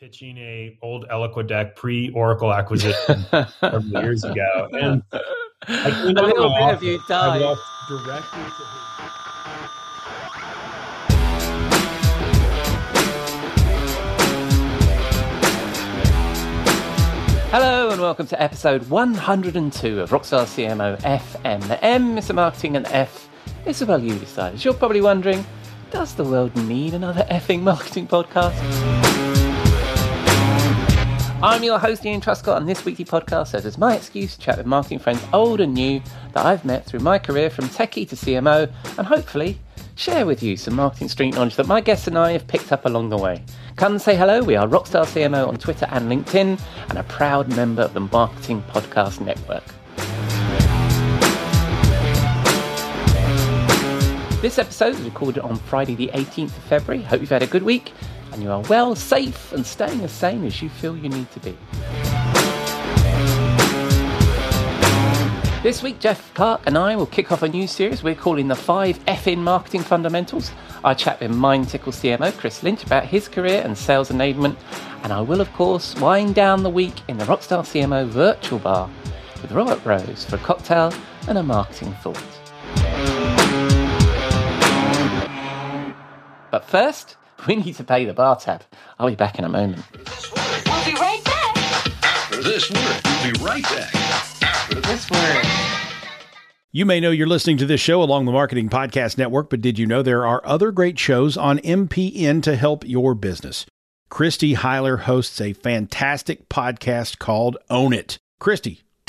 pitching a old Eloqua deck pre Oracle acquisition from years ago, and I came a little bit of you office, I died. walked directly to his. Hello and welcome to episode 102 of Rockstar CMO FM. The M is the marketing and F is well you decide. You're probably wondering, does the world need another effing marketing podcast? I'm your host Ian Truscott and this weekly podcast serves as my excuse to chat with marketing friends old and new that I've met through my career from techie to CMO and hopefully share with you some marketing street knowledge that my guests and I have picked up along the way. Come say hello. We are Rockstar CMO on Twitter and LinkedIn and a proud member of the Marketing Podcast Network. This episode is recorded on Friday, the 18th of February. Hope you've had a good week and you are well, safe, and staying as sane as you feel you need to be. This week, Jeff Clark and I will kick off a new series we're calling the 5 F in Marketing Fundamentals. I chat with Mindtickle CMO Chris Lynch about his career and sales enablement, and I will, of course, wind down the week in the Rockstar CMO virtual bar with Robert Rose for a cocktail and a marketing thought. But first, we need to pay the bar tab. I'll be back in a moment. We'll be right back. After this word, we'll be right back. After this You may know you're listening to this show along the Marketing Podcast Network, but did you know there are other great shows on MPN to help your business? Christy Heiler hosts a fantastic podcast called Own It. Christy,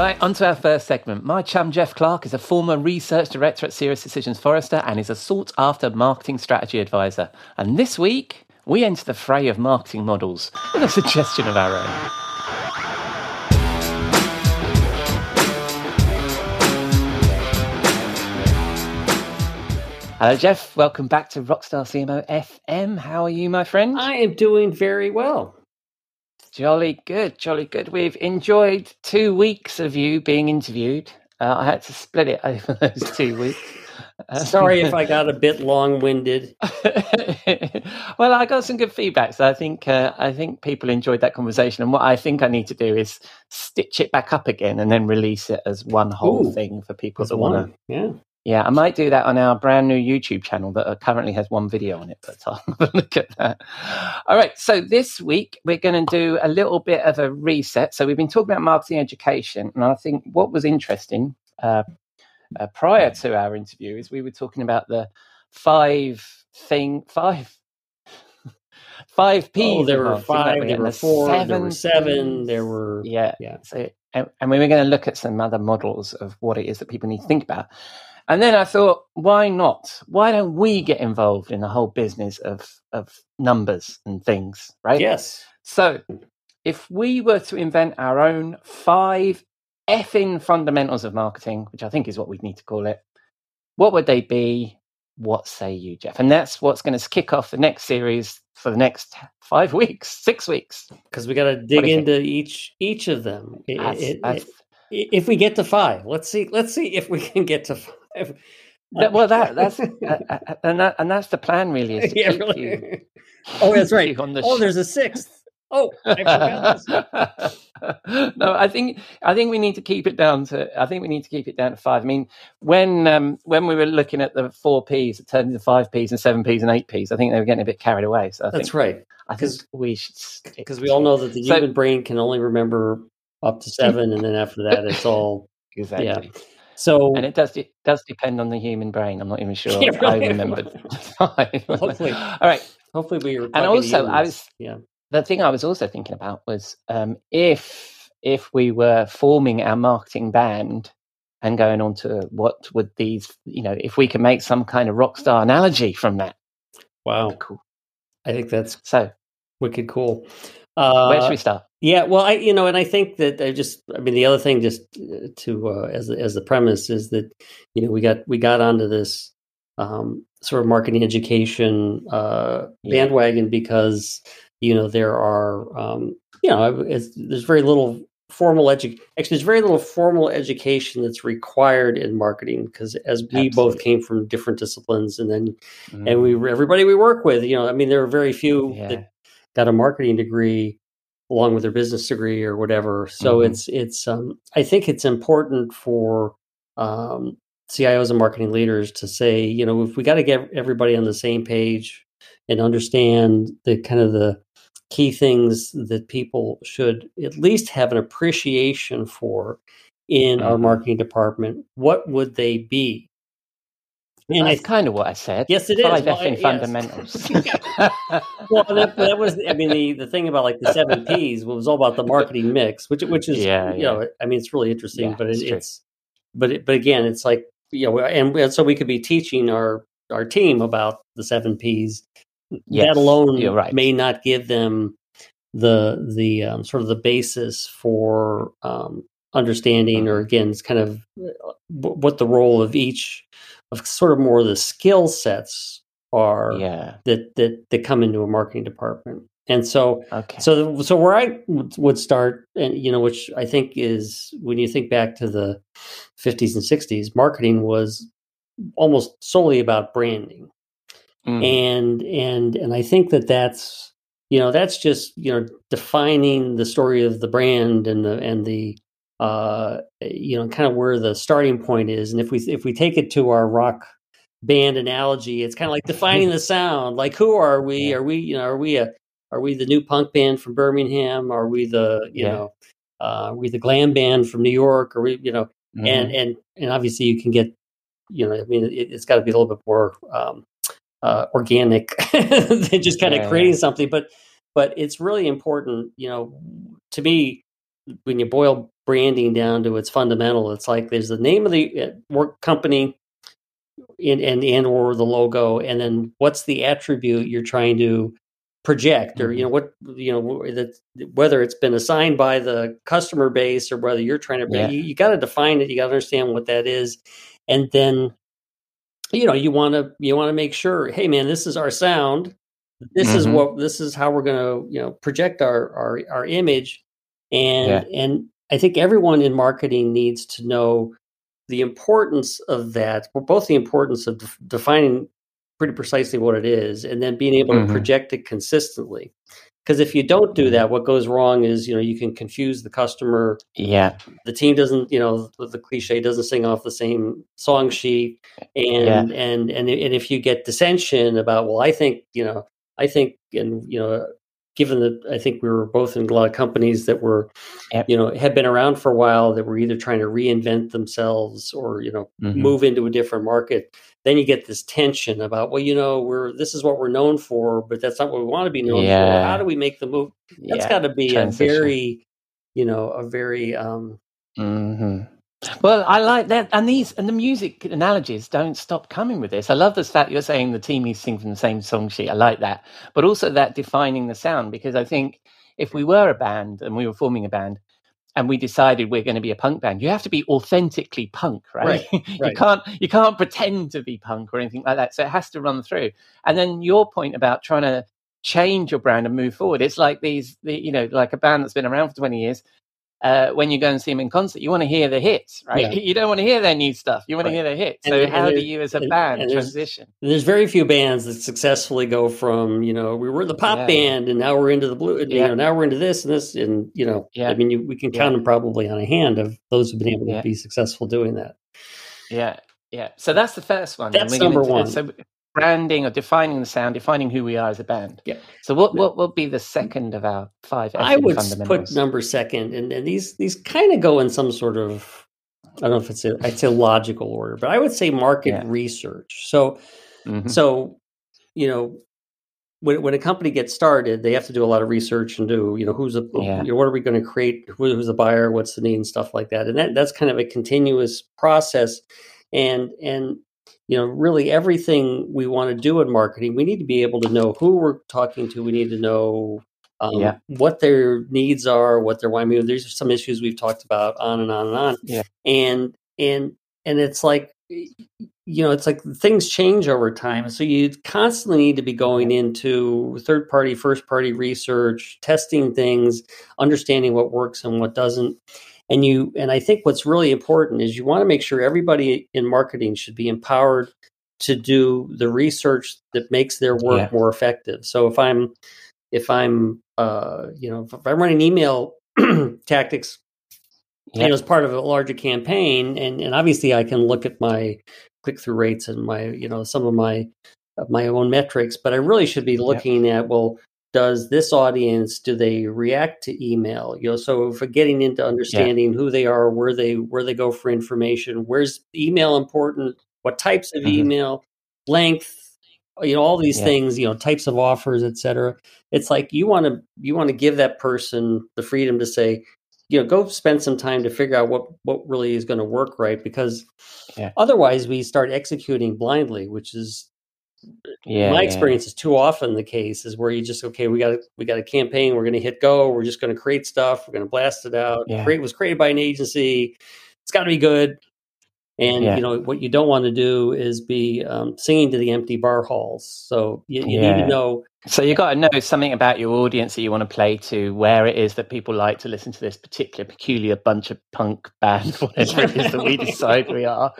Right, on to our first segment. My chum Jeff Clark is a former research director at SiriusDecisions Forrester and is a sought after marketing strategy advisor. And this week, we enter the fray of marketing models with a suggestion of our own. Hello, Jeff. Welcome back to Rockstar CMO FM. How are you, my friend? I am doing very well. Jolly good, jolly good. We've enjoyed two weeks of you being interviewed. Uh, I had to split it over those two weeks. Uh, Sorry if I got a bit long-winded. well, I got some good feedback, so I think uh, I think people enjoyed that conversation. And what I think I need to do is stitch it back up again and then release it as one whole Ooh, thing for people that want to. yeah. Yeah, I might do that on our brand new YouTube channel that uh, currently has one video on it, but I'll have a look at that. All right, so this week we're going to do a little bit of a reset. So we've been talking about marketing education, and I think what was interesting uh, uh, prior to our interview is we were talking about the five thing five. Five P's. Oh, there were five, there were four, there were seven, there were Yeah. yeah. So, and, and we were going to look at some other models of what it is that people need to think about. And then I thought, why not? Why don't we get involved in the whole business of, of numbers and things, right? Yes. So if we were to invent our own five effing fundamentals of marketing, which I think is what we'd need to call it, what would they be? What say you, Jeff? And that's what's going to kick off the next series for the next five weeks, six weeks. Because we got to dig into each each of them. It- That's- it- that's- it- if we get to five, let's see. Let's see if we can get to five. Well, that that's uh, uh, and that and that's the plan, really, is yeah, really. you. oh, that's right. the Oh, there's a sixth. Oh, I forgot this. no, I think I think we need to keep it down to. I think we need to keep it down to five. I mean, when um, when we were looking at the four Ps, it turned into five Ps and seven Ps and eight Ps. I think they were getting a bit carried away. So I That's think right. I think we should Because we all know that the So- human brain can only remember up to seven, and then after that, it's all exactly. yeah. So And it does it does depend on the human brain. I'm not even sure Yeah, I remembered. Hopefully. All right. hopefully we were. And also, I was yeah. the thing I was also thinking about was um, if if we were forming our marketing band and going on to what would these you know if we can make some kind of rock star analogy from that Wow. cool I think that's So wicked cool. Uh, where should we start? Yeah, well, I you know, and I think that I just, I mean, the other thing, just uh, to uh, as as the premise is that you know we got we got onto this um, sort of marketing education uh, Yeah. bandwagon because you know there are um, you know it's, there's very little formal edu- actually there's very little formal education that's required in marketing because as we both came from different disciplines and then and Mm, we everybody we work with you know i mean there are very few Yeah. that got a marketing degree along with their business degree or whatever so Mhm. it's it's um i think it's important for um cios and marketing leaders to say you know if we got to get everybody on the same page and understand the kind of the key things that people should at least have an appreciation for in our Mhm. marketing department what would they be and I That's kind of what I said. Yes, it is. Five Well, effing yes. fundamentals. well, that, that was, I mean, the, the thing about like the seven P's was all about the marketing mix, which which is, Yeah, you know, I mean, it's really interesting, Yeah, but it, it's but it, but again, it's like you know, and, and so we could be teaching our our team about the seven P's. Yes, that alone right. may not give them the the um, sort of the basis for um, understanding, or again, it's kind of uh, what the role of each of sort of more of the skill sets are yeah. that that that come into a marketing department. And so Okay. so so where I would would start and you know which I think is when you think back to the 50s and 60s marketing was almost solely about branding. Mm, And and and I think that that's you know that's just you know defining the story of the brand and the and the uh you know kind of where the starting point is and if we if we take it to our rock band analogy it's kind of like defining the sound like who are we are we you know are we a are we the new punk band from Birmingham are we the you Yeah. know uh are we the glam band from New York are we you know mhm. and and and obviously you can get you know i mean it, it's got to be a little bit more um uh organic than just kind of Yeah, creating yeah. something but but it's really important you know to me when you boil branding down to its fundamental it's like there's the name of the uh, work company and and and or the logo and then what's the attribute you're trying to project or you know what you know that whether it's been assigned by the customer base or whether you're trying to Yeah. you, you got to define it you got to understand what that is and then you know you want to you want to make sure hey man this is our sound this is Mhm. what this is how we're going to you know project our our our image and and i think everyone in marketing needs to know the importance of that well, both the importance of def- defining pretty precisely what it is and then being able Mhm. to project it consistently. Because if you don't do that what goes wrong is you know you can confuse the customer. Yeah. the team doesn't you know the, the cliche doesn't sing off the same song sheet. And and and and if you get dissension about well i think you know i think and you know given that i think we were both in a lot of companies that were you know had been around for a while that were either trying to reinvent themselves or you know Mhm. move into a different market then you get this tension about well you know we're this is what we're known for but that's not what we want to be known for how do we make the move That's yeah. got to be transition. a very you know a very um hmm Well, I like that, and these and the music analogies don't stop coming with this. I love the fact you're saying the team is sing from the same song sheet. I like that, but also that defining the sound because I think if we were a band and we were forming a band and we decided we're going to be a punk band, you have to be authentically punk, right? you right. can't you can't pretend to be punk or anything like that. So it has to run through. And then your point about trying to change your brand and move forward, it's like these, the, you know, like a band that's been around for twenty years uh, when you go and see them in concert, you want to hear the hits, right? Yeah. You don't want to hear their new stuff. You want Right. to hear the hits. So and how do you, as a band, there's- transition? There's very few bands that successfully go from you know we were the pop Yeah. band and now we're into the blue. You Yeah. know now we're into this and this and you know Yeah. I mean you, we can count them probably on a hand of those who've been able to be successful doing that. Yeah, yeah. So that's the first one. That's number do- one. So branding or defining the sound, defining who we are as a band. Yeah. So what what will be the second of our five? I would put number second, and, and these these kind of go in some sort of I don't know if it's a I'd say logical order, but I would say market Yeah. research. So Mhm. so you know when when a company gets started, they have to do a lot of research and do you know who's a Yeah. you know, what are we going to create, Who, who's the buyer, what's the need, and stuff like that. And that that's kind of a continuous process. And and you know, really everything we want to do in marketing, we need to be able to know who we're talking to. We need to know um, Yeah. what their needs are, what their why. I mean, there's some issues we've talked about on and on and on. Yeah. And and and it's like you know, it's like things change over time. So you constantly need to be going into third party, first party research, testing things, understanding what works and what doesn't. And you and I think what's really important is you want to make sure everybody in marketing should be empowered to do the research that makes their work Yeah. more effective. So if I'm if I'm uh, you know if I'm running email tactics Yeah. you know, as part of a larger campaign, and and obviously I can look at my click through rates and my you know some of my my own metrics, but I really should be looking at well, does this audience do they react to email? You know, so if we're getting into understanding who they are, where they where they go for information, where's email important, what types of Mhm. email, length, you know, all these Yeah. things, you know, types of offers, etc. It's like you want to you want to give that person the freedom to say, you know, go spend some time to figure out what what really is going to work right because Yeah. otherwise we start executing blindly, which is yeah, my yeah. experience is too often the case is where you just okay we got a, we got a campaign we're going to hit go we're just going to create stuff we're going to blast it out Yeah. create was created by an agency it's got to be good and Yeah. you know what you don't want to do is be um, singing to the empty bar halls so you, you need to know So you've got to know something about your audience that you want to play to, where it is that people like to listen to this particular peculiar bunch of punk band, whatever it is that we decide we are.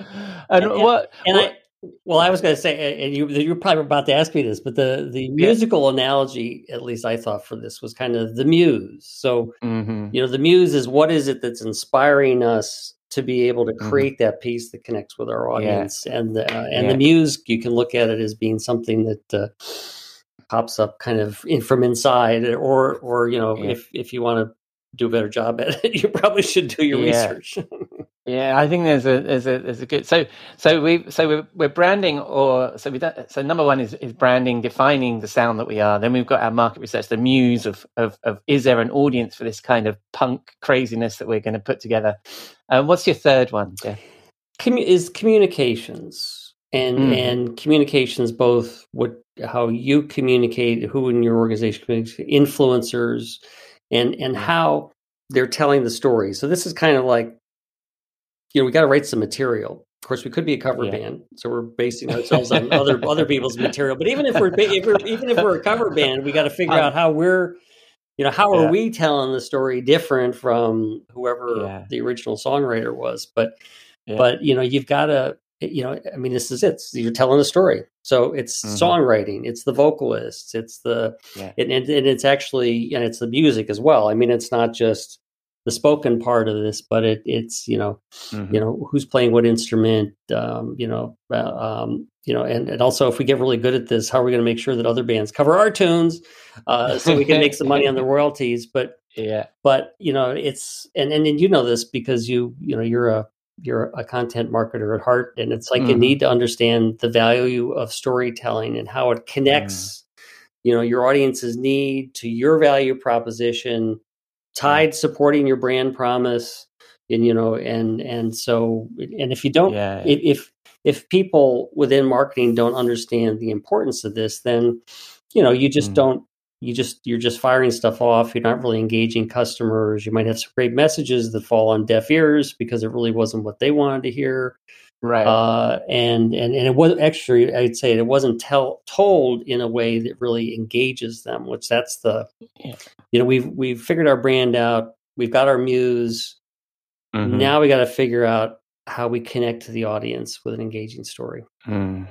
And And- what? and what- I, well, I was going to say, and you, you're probably about to ask me this, but the the musical analogy, at least I thought for this, was kind of the muse. So Mhm. you know the muse is what is it that's inspiring us to be able to Mhm. create that piece that connects with our audience and the, uh, and Yeah. the muse you can look at it as being something that uh, pops up kind of in, from inside or or you know Yeah. if if you want to do a better job at it you probably should do your Yeah. research Yeah, I think there's a there's a there's a good so so we so we're, we're branding or so we don't, so number one is is branding defining the sound that we are. Then we've got our market research, the muse of of, of is there an audience for this kind of punk craziness that we're going to put together? Um, what's your third one, Jeff? commu- is communications and Mm. and communications both what how you communicate who in your organization communicates influencers and and how they're telling the story so this is kind of like you know we got to write some material of course we could be a cover Yeah. band so we're basing ourselves on other other people's material but even if we're, if we're even if we're a cover band we got to figure Um, out how we're you know how are we telling the story different from whoever Yeah. the original songwriter was but Yeah. but you know you've got to you know i mean this is it you're telling a story so it's Mhm. songwriting it's the vocalists it's the Yeah. and, and, and it's actually and it's the music as well i mean it's not just the spoken part of this but it it's you know Mhm. you know who's playing what instrument um you know uh, um you know and, and also if we get really good at this how are we going to make sure that other bands cover our tunes uh so we can make some money on the royalties but yeah, but you know it's and and, and you know this because you you know you're a you're a content marketer at heart and it's like you Mhm. need to understand the value of storytelling and how it connects you know your audience's need to your value proposition tied supporting your brand promise and you know and and so and if you don't yeah, if if people within marketing don't understand the importance of this then you know you just Mm. don't you just you're just firing stuff off. You're not really engaging customers. You might have some great messages that fall on deaf ears because it really wasn't what they wanted to hear right. uh, and and and it was actually i'd say it wasn't tell, told in a way that really engages them which that's the Yeah. you know we've we've figured our brand out we've got our muse Mhm. now we got to figure out how we connect to the audience with an engaging story Mm.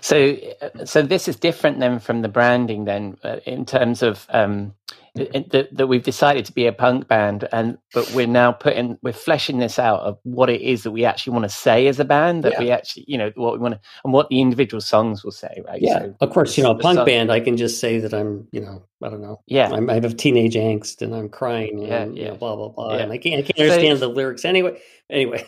So, uh, so this is different then from the branding then, uh, in terms of um, it- that that we've decided to be a punk band, and but we're now putting we're fleshing this out of what it is that we actually want to say as a band. That Yeah. we actually, you know, what we want to and what the individual songs will say, right? yeah So of course you know a punk song- band i can just say that i'm you know i don't know Yeah, I'm, i have teenage angst and i'm crying and Yeah, you yeah. know, blah blah blah Yeah. and i can't, I can't So- understand the lyrics anyway anyway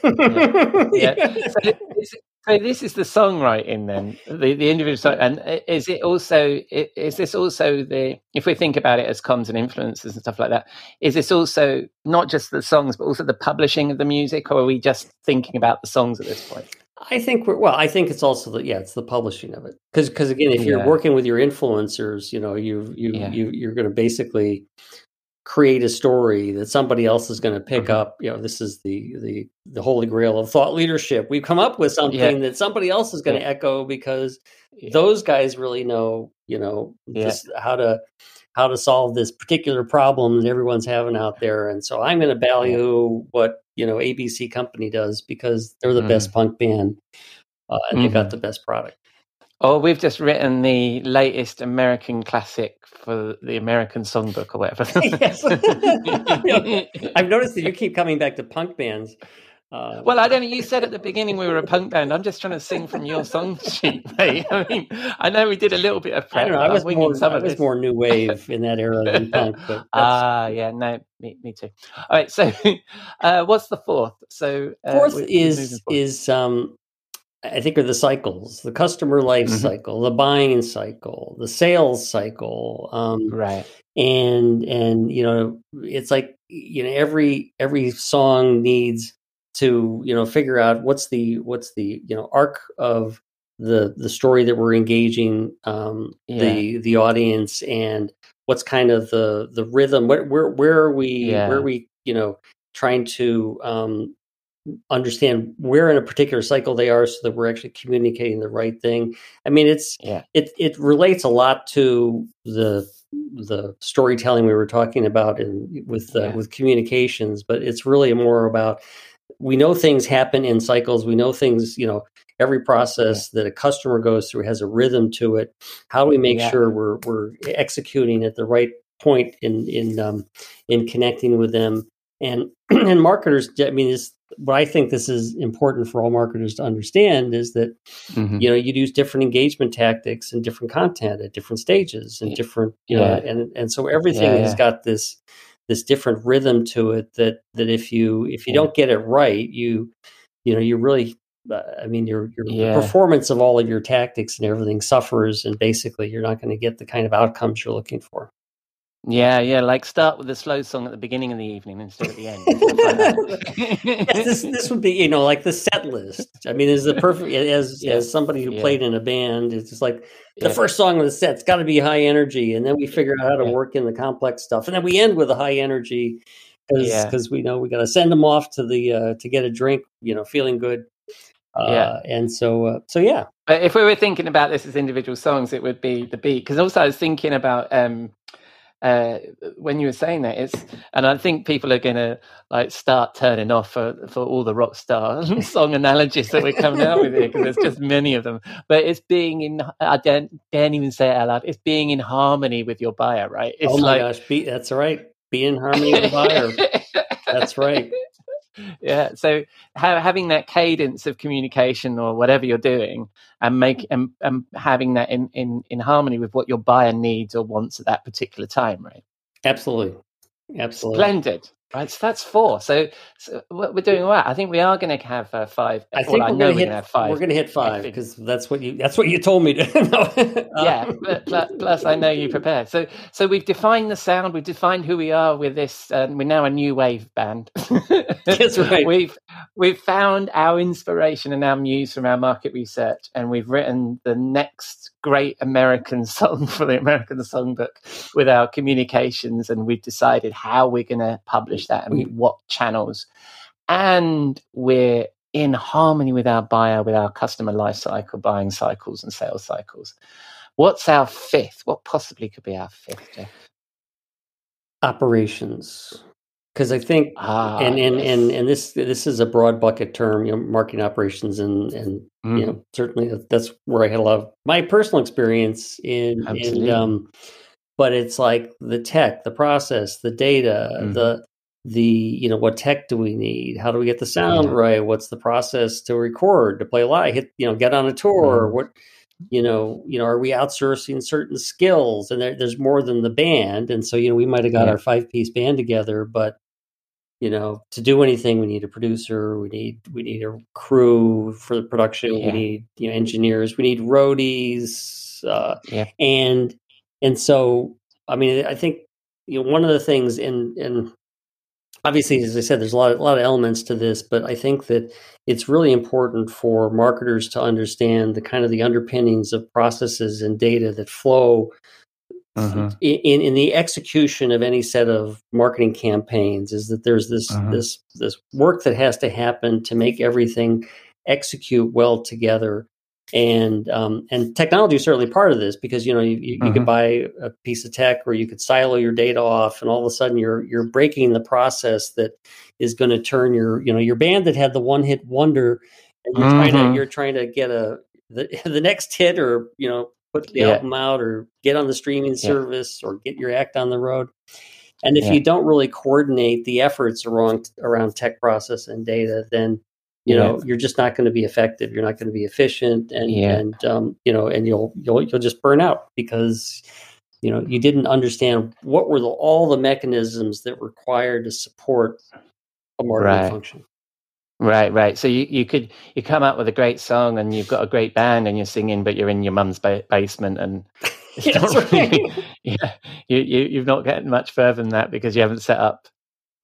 yeah. So, this, so this is the songwriting then, the the individual song, and is it also is this also the if we think about it as comms and influences and stuff like that, is this also not just the songs but also the publishing of the music, or are we just thinking about the songs at this point? I think we're well. I think it's also the yeah, it's the publishing of it because because again, if you're Yeah. working with your influencers, you know, you you Yeah. you you're going to basically create a story that somebody else is going to pick Mhm. up. You know, this is the the the holy grail of thought leadership. We've come up with something that somebody else is going to Yeah. echo because Yeah. those guys really know you know Yeah. just how to how to solve this particular problem that everyone's having out there and so i'm going to value what you know abc company does because they're the Mm. best punk band uh, and they got the best product Or we've just written the latest American classic for the American songbook or whatever. Yes. i've noticed that you keep coming back to punk bands uh, Well, I don't know. You said at the beginning we were a punk band. I'm just trying to sing from your song sheet, mate. I mean, I know we did a little bit of I prep. don't know. I was more. some I was more new wave in that era than punk. Ah, yeah, no, me, me too. All right, so uh, what's the fourth? So uh, fourth is is um, I think are the cycles: the customer life Mhm. cycle, the buying cycle, the sales cycle. Um, right. and and you know it's like you know every every song needs to you know figure out what's the what's the you know arc of the the story that we're engaging um the the audience and what's kind of the the rhythm where where, where are we Yeah. where are we you know trying to um understand where in a particular cycle they are so that we're actually communicating the right thing i mean it's Yeah. it it relates a lot to the the storytelling we were talking about in with uh, Yeah. with communications but it's really more about we know things happen in cycles we know things you know every process that a customer goes through has a rhythm to it how do we make Yeah. sure we're we're executing at the right point in in um in connecting with them and and marketers i mean this what i think this is important for all marketers to understand is that Mhm. you know you'd use different engagement tactics and different content at different stages and different you know Yeah. and and so everything Yeah, has got this this different rhythm to it that that if you if you Yeah. don't get it right you you know you really uh, i mean your your Yeah. performance of all of your tactics and everything suffers and basically you're not going to get the kind of outcomes you're looking for Yeah, yeah. Like start with a slow song at the beginning of the evening instead of the end. and stuff like that. yes, this this would be you know like the set list. I mean, is the perfect as Yeah. as somebody who Yeah. played in a band. It's just like the Yeah. first song of the set's got to be high energy, and then we figure out how to work in the complex stuff, and then we end with a high energy because we know we got to send them off to the uh, to get a drink, you know, feeling good. Uh, Yeah. and so uh, so yeah, But if we were thinking about this as individual songs, it would be the beat. Because also I was thinking about um, uh, when you were saying that, it's and I think people are going to like start turning off for for all the rock star song analogies that we're coming out with here because there's just many of them. But it's being in I don't dare even say it out loud. It's being in harmony with your buyer, right? It's oh my like gosh, be, that's right. Be in harmony with the buyer. That's right. Yeah so ha- having that cadence of communication or whatever you're doing and make mm. and, and having that in, in in harmony with what your buyer needs or wants at that particular time right? Absolutely, absolutely. splendid right so that's four so, so what we're doing all right i think we are going to have uh, five I think I we're gonna hit. have 5 We're gonna hit five because that's what you. That's what you told me to. No. yeah but plus, plus i know you prepared so so we've defined the sound we've defined who we are with this um, we're now a new wave band That's right. we've we've found our inspiration and our muse from our market research and we've written the next great american song for the american songbook with our communications and we've decided how we're going to publish that and what channels. And we're in harmony with our buyer with our customer life cycle buying cycles and sales cycles. What's our fifth? What possibly could be our fifth Jeff? Operations, because I think, ah, and and and and this this is a broad bucket term. You know, marketing operations, and and you Mhm. know, certainly that's where I had a lot of my personal experience in. Absolutely. in um, but it's like the tech, the process, the data, Mhm. the the you know what tech do we need how do we get the sound Yeah. right what's the process to record to play live hit you know get on a tour Mhm. what you know you know are we outsourcing certain skills and there, there's more than the band and so you know we might have got Yeah. our five piece band together but you know to do anything we need a producer we need we need a crew for the production we need you know engineers we need roadies uh Yeah. and and so i mean i think you know one of the things in in obviously, as I said, there's a lot, a lot of elements to this, but I think that it's really important for marketers to understand the kind of the underpinnings of processes and data that flow Mhm. in in the execution of any set of marketing campaigns. Is that there's this Mhm. this this work that has to happen to make everything execute well together. And um, and technology is certainly part of this because you know you, you, you could Mhm. buy a piece of tech or you could silo your data off, and all of a sudden you're you're breaking the process that is going to turn your you know your band that had the one hit wonder, and you're trying Mhm. to you're trying to get a the the next hit or you know put the Yeah. album out or get on the streaming service or get your act on the road. And if Yeah. you don't really coordinate the efforts around around tech process and data, then you know you're just not going to be effective. You're not going to be efficient, and Yeah. and um, you know, and you'll you'll you'll just burn out because you know you didn't understand what were the, all the mechanisms that required to support a marketing Right. function. Right, right. So you, you could you come up with a great song and you've got a great band and you're singing, but you're in your mum's ba- basement and it's Yeah, not really, right. yeah, you, you you've not getting much further than that because you haven't set up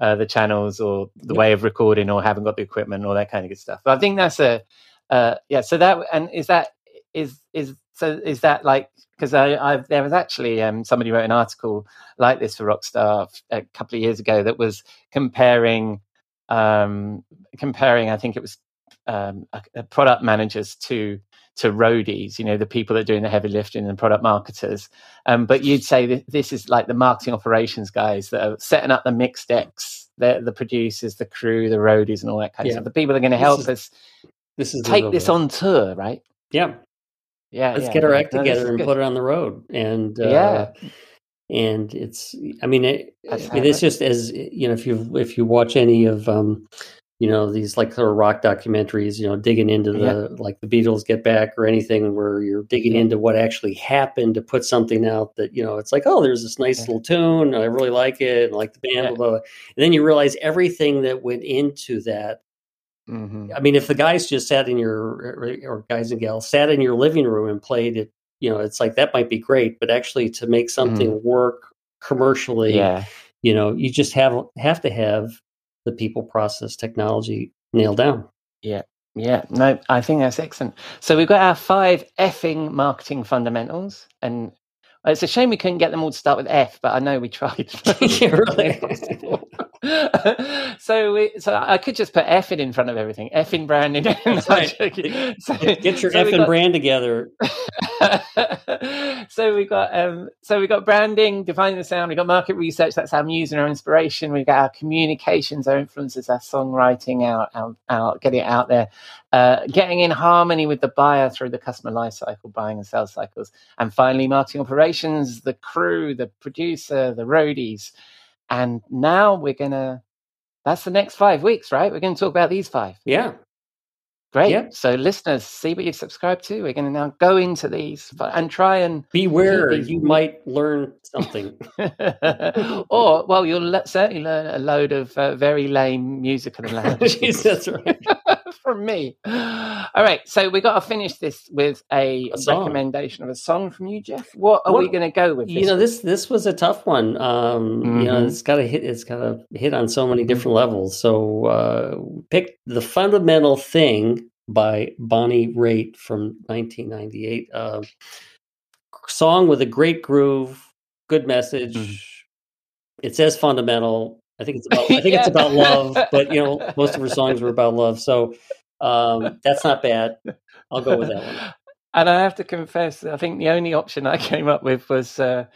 uh, the channels or the way of recording or haven't got the equipment or that kind of good stuff. But I think that's a uh, yeah. So that and is that is is so is that like because I I've, there was actually um, somebody wrote an article like this for Rockstar a couple of years ago that was comparing um, comparing, I think it was um, product managers to to roadies, you know, the people that are doing the heavy lifting and product marketers. Um, but you'd say this is like the marketing operations guys that are setting up the mix decks, the the producers, the crew, the roadies, and all that kind of stuff. The people that are going to help is- us This is take this on tour, right? Yeah, Yeah, let's yeah, get our yeah. act No, together is and good. put it on the road. And uh, Yeah. and it's I mean it, I mean it's just as you know if you if you watch any of um you know these like sort of rock documentaries you know digging into the like the Beatles Get Back or anything where you're digging Yeah. into what actually happened to put something out that you know it's like oh there's this nice Yeah. little tune I really like it and like the band Yeah. blah, blah, blah. and then you realize everything that went into that Mhm. I mean, if the guys just sat in your or guys and gals sat in your living room and played it, you know, it's like that might be great, but actually to make something work commercially, Mm-hmm. Yeah, you know, you just have have to have the people, process, technology nailed down. yeah. Yeah, no, I think that's excellent. So we've got our five effing marketing fundamentals, and it's a shame we couldn't get them all to start with F, but I know we tried. So we, so I could just put F in in front of everything. F in branding. Right. So- Get, your so we effing got- brand together. so we got um so we got branding, defining the sound, we got market research, that's our muse and our inspiration, We've got our communications, our influences, our songwriting, our our, our getting it out there, uh, getting in harmony with the buyer through the customer life cycle, buying and sales cycles, and finally marketing operations, the crew, the producer, the roadies. And now we're gonna that's the next five weeks, right? We're gonna talk about these five. Yeah. Great. Yep. So, listeners, see what you've subscribed to. We're going to now go into these and try and, Beware, you might learn something. or well, you'll certainly learn a load of uh, very lame musical analogies That's right. From me. All right, so we got to finish this with a, A recommendation of a song from you, Jeff. What are we going to go with? you know this this was a tough one um you know Mhm. it's got to hit it's got to hit on so many different levels so uh pick the fundamental thing by bonnie raitt from 1998 uh, song with a great groove good message Mhm. it says fundamental i think it's about i think it's about love but you know most of her songs were about love so um that's not bad i'll go with that one And I have to confess, I think the only option I came up with was uh,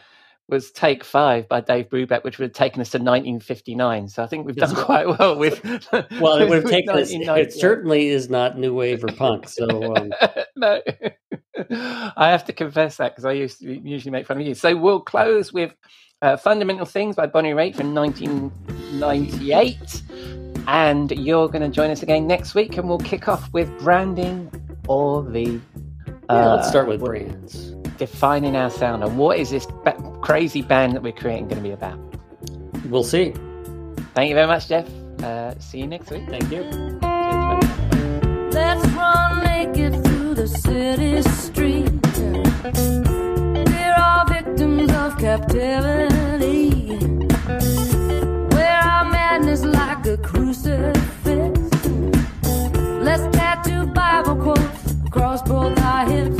was Take Five by Dave Brubeck, which would have taken us to 1959. So I think we've done quite well with. well it would have taken us it certainly is not new wave or punk so um no, I have to confess that because I used to usually make fun of you. So we'll close with uh, "Fundamental Things" by Bonnie Raitt from 1998, and you're going to join us again next week, and we'll kick off with branding or the. Yeah, let's uh, start with brands. defining our sound and what is this ba- crazy band that we're creating going to be about. We'll see. Thank you very much, Jeff. Uh, see you next week. Thank you. Let's run naked through the city streets. We're all victims of captivity. Where our madness crucifix. Let's tattoo Bible quotes across both our hips.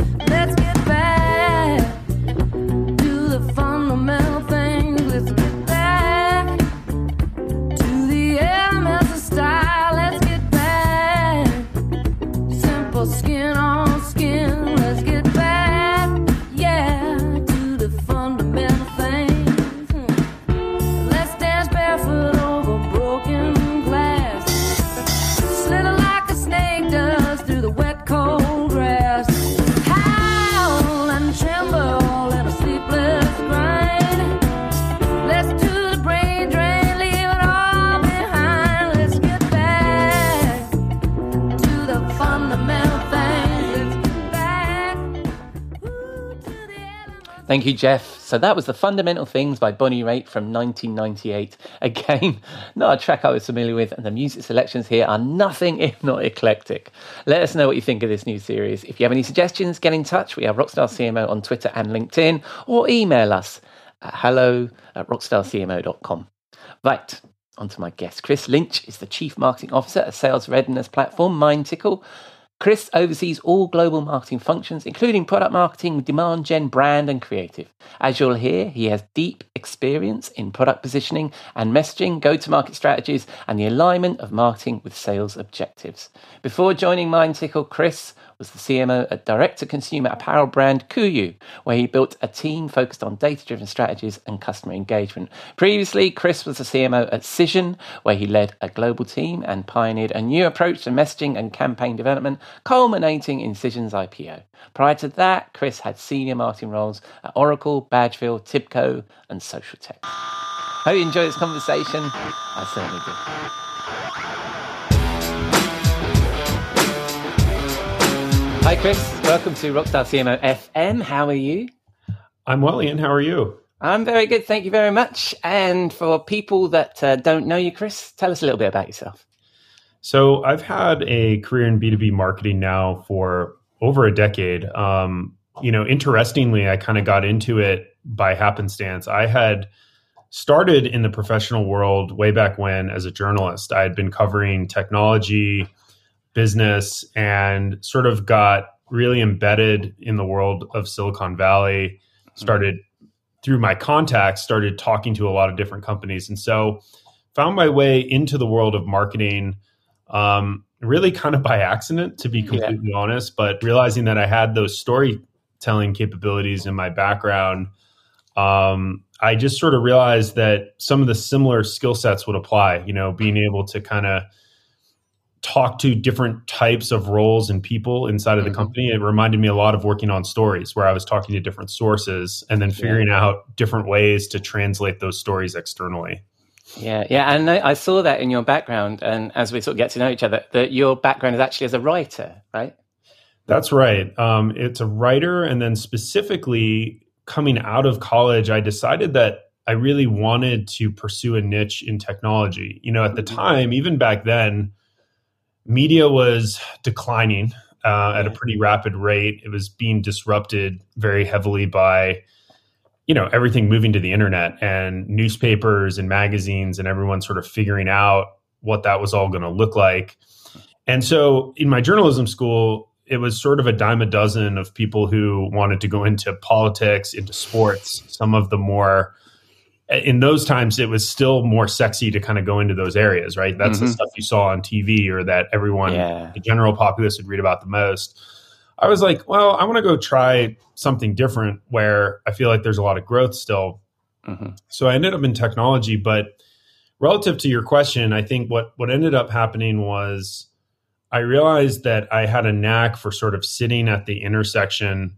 Thank you, Jeff. So that was the Fundamental Things by Bonnie Raitt from 1998. Again, not a track I was familiar with, and the music selections here are nothing if not eclectic. Let us know what you think of this new series. If you have any suggestions, get in touch. We have Rockstar CMO on Twitter and LinkedIn, or email us at hello at rockstarcmo.com. Right, on to my guest. Chris Lynch is the Chief Marketing Officer at sales readiness platform MindTickle. Chris oversees all global marketing functions, including product marketing, demand gen, brand, and creative. As you'll hear, he has deep experience in product positioning and messaging, go to market strategies, and the alignment of marketing with sales objectives. Before joining MindTickle, Chris was the CMO at direct to consumer apparel brand KUIU, where he built a team focused on data driven strategies and customer engagement. Previously, Chris was the CMO at Cision, where he led a global team and pioneered a new approach to messaging and campaign development, culminating in Cision's IPO. Prior to that, Chris had senior marketing roles at Oracle, Badgeville, Tibco, and Socialtext. Hope you enjoy this conversation. I certainly did. Hi, Chris. Welcome to Rockstar CMO FM. How are you? I'm well, Ian. How are you? I'm very good. Thank you very much. And for people that uh, don't know you, Chris, tell us a little bit about yourself. So, I've had a career in B2B marketing now for over a decade. Um, you know, interestingly, I kind of got into it by happenstance. I had started in the professional world way back when as a journalist. I had been covering technology, business and sort of got really embedded in the world of Silicon Valley. Started through my contacts, started talking to a lot of different companies, and so found my way into the world of marketing. Um, really, kind of by accident, to be completely yeah. honest, but realizing that I had those storytelling capabilities in my background. Um, I just sort of realized that some of the similar skill sets would apply. You know, being able to kind of talk to different types of roles and people inside of the mm-hmm. company. It reminded me a lot of working on stories where I was talking to different sources and then figuring yeah. out different ways to translate those stories externally. Yeah, yeah, and I saw that in your background, and as we sort of get to know each other, that your background is actually as a writer, right? That's right. Um, it's a writer, and then specifically coming out of college, I decided that I really wanted to pursue a niche in technology. You know, at the mm-hmm. time, even back then, media was declining uh, at a pretty rapid rate. It was being disrupted very heavily by, you know, everything moving to the internet and newspapers and magazines and everyone sort of figuring out what that was all going to look like. And so in my journalism school, it was sort of a dime a dozen of people who wanted to go into politics, into sports, some of the more in those times it was still more sexy to kind of go into those areas right that's mm-hmm. the stuff you saw on tv or that everyone yeah. the general populace would read about the most i was like well i want to go try something different where i feel like there's a lot of growth still mm-hmm. so i ended up in technology but relative to your question i think what what ended up happening was i realized that i had a knack for sort of sitting at the intersection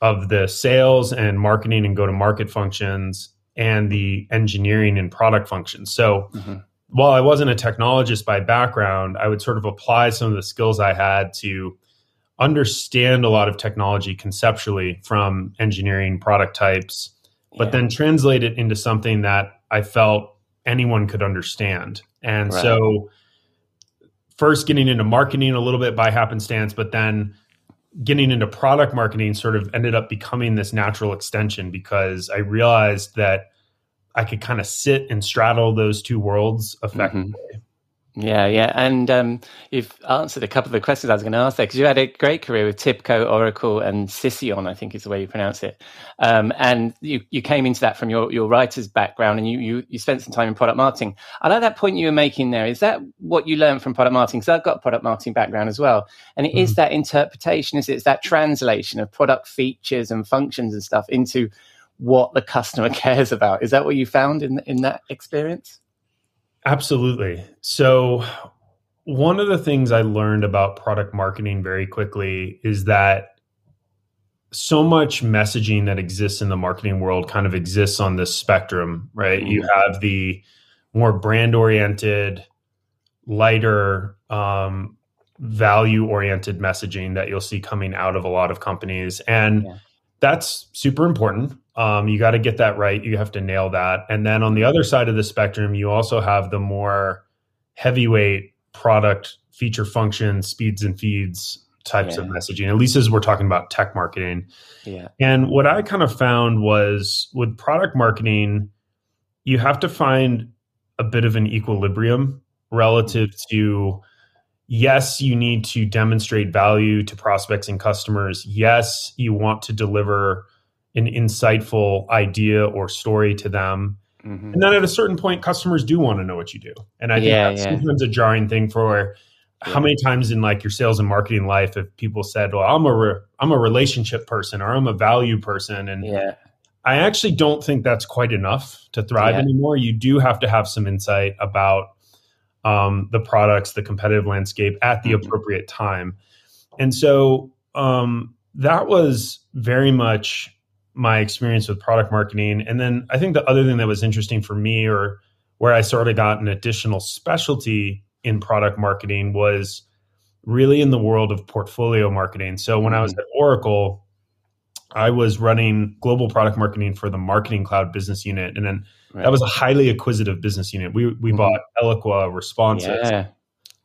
of the sales and marketing and go to market functions and the engineering and product functions. So mm-hmm. while I wasn't a technologist by background, I would sort of apply some of the skills I had to understand a lot of technology conceptually from engineering product types, but yeah. then translate it into something that I felt anyone could understand. And right. so first getting into marketing a little bit by happenstance, but then getting into product marketing sort of ended up becoming this natural extension because I realized that I could kind of sit and straddle those two worlds effectively. Mm-hmm. Yeah, yeah, and um, you've answered a couple of the questions I was going to ask there because you had a great career with Tibco, Oracle, and Cision, I think is the way you pronounce it. Um, and you, you came into that from your, your writer's background, and you, you you spent some time in product marketing. I like that point you were making there. Is that what you learned from product marketing? Because I've got a product marketing background as well, and it mm. is that interpretation, is it's that translation of product features and functions and stuff into what the customer cares about. Is that what you found in in that experience? Absolutely. So, one of the things I learned about product marketing very quickly is that so much messaging that exists in the marketing world kind of exists on this spectrum, right? Mm-hmm. You have the more brand oriented, lighter, um, value oriented messaging that you'll see coming out of a lot of companies. And yeah. That's super important. Um, you got to get that right. You have to nail that. And then on the other side of the spectrum, you also have the more heavyweight product feature function, speeds and feeds types of messaging, at least as we're talking about tech marketing. Yeah. And what I kind of found was with product marketing, you have to find a bit of an equilibrium relative to yes, you need to demonstrate value to prospects and customers. Yes, you want to deliver an insightful idea or story to them. Mhm. And then at a certain point, customers do want to know what you do. And I think Yeah, that's yeah. sometimes a jarring thing for how many times in like your sales and marketing life have people said, "Well, I'm a re- I'm a relationship person or I'm a value person," and Yeah. I actually don't think that's quite enough to thrive Yeah. anymore. You do have to have some insight about um, the products, the competitive landscape at the Mhm. appropriate time. And so um, that was very much my experience with product marketing. And then I think the other thing that was interesting for me, or where I sort of got an additional specialty in product marketing, was really in the world of portfolio marketing. So when I was at Oracle, I was running global product marketing for the Marketing Cloud business unit, and then Right. that was a highly acquisitive business unit. We we Mhm. bought Eloqua, Responsys, Yeah.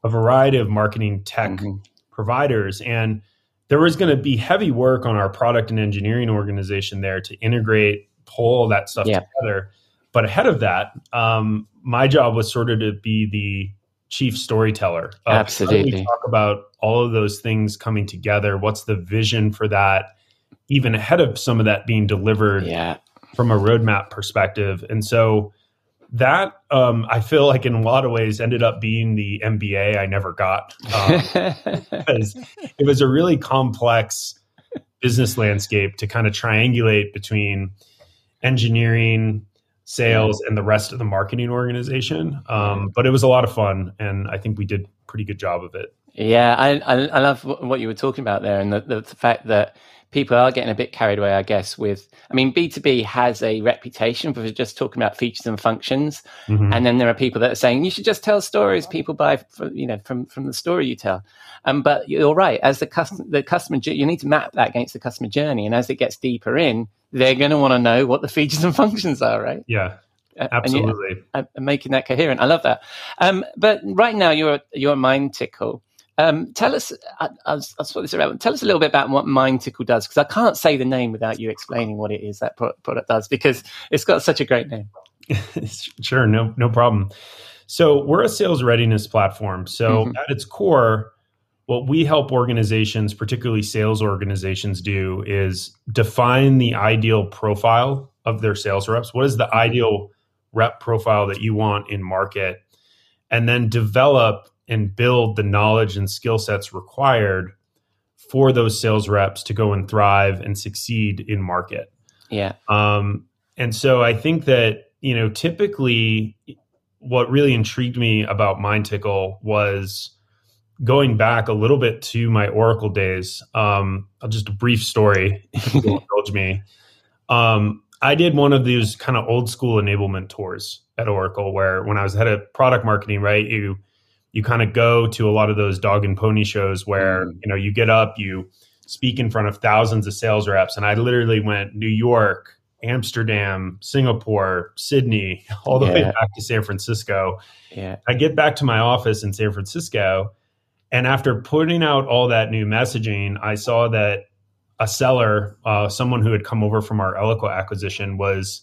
a variety of marketing tech Mhm. providers, and there was going to be heavy work on our product and engineering organization there to integrate, pull that stuff Yeah. together. But ahead of that, um, my job was sort of to be the chief storyteller. of how do we Absolutely. talk about all of those things coming together. What's the vision for that? Even ahead of some of that being delivered Yeah. from a roadmap perspective. And so that um, I feel like in a lot of ways ended up being the MBA I never got um, because it was a really complex business landscape to kind of triangulate between engineering, sales, and the rest of the marketing organization. Um, but it was a lot of fun, and I think we did a pretty good job of it. Yeah, I, I, I love what you were talking about there, and the, the, the fact that people are getting a bit carried away. I guess with, I mean, B two B has a reputation for just talking about features and functions, Mhm. and then there are people that are saying you should just tell stories. People buy, from, you know, from from the story you tell. Um, but you're right. As the customer, the customer, you need to map that against the customer journey, and as it gets deeper in, they're going to want to know what the features and functions are, right? yeah, Uh, absolutely. and and making that coherent. I love that. Um, but right now you're you're Mindtickle. Um, tell us, I, I was, I was this about. Tell us a little bit about what Mindtickle does, because I can't say the name without you explaining what it is that pro- product does, because it's got such a great name. sure, no, no problem. So we're a sales readiness platform. So Mhm. at its core, what we help organizations, particularly sales organizations, do is define the ideal profile of their sales reps. What is the ideal rep profile that you want in market? And then develop and build the knowledge and skill sets required for those sales reps to go and thrive and succeed in market. Yeah, Um, and so I think that, you know, typically what really intrigued me about MindTickle was going back a little bit to my Oracle days. Um, just a brief story, indulge me. Um, I did one of these kind of old school enablement tours at Oracle where when I was head of product marketing, right, you you kind of go to a lot of those dog and pony shows where, Mm. you know, you get up, you speak in front of thousands of sales reps. And I literally went New York, Amsterdam, Singapore, Sydney, all the way back to San Francisco. yeah, I get back to my office in San Francisco. And after putting out all that new messaging, I saw that a seller, uh, someone who had come over from our Eloqua acquisition, was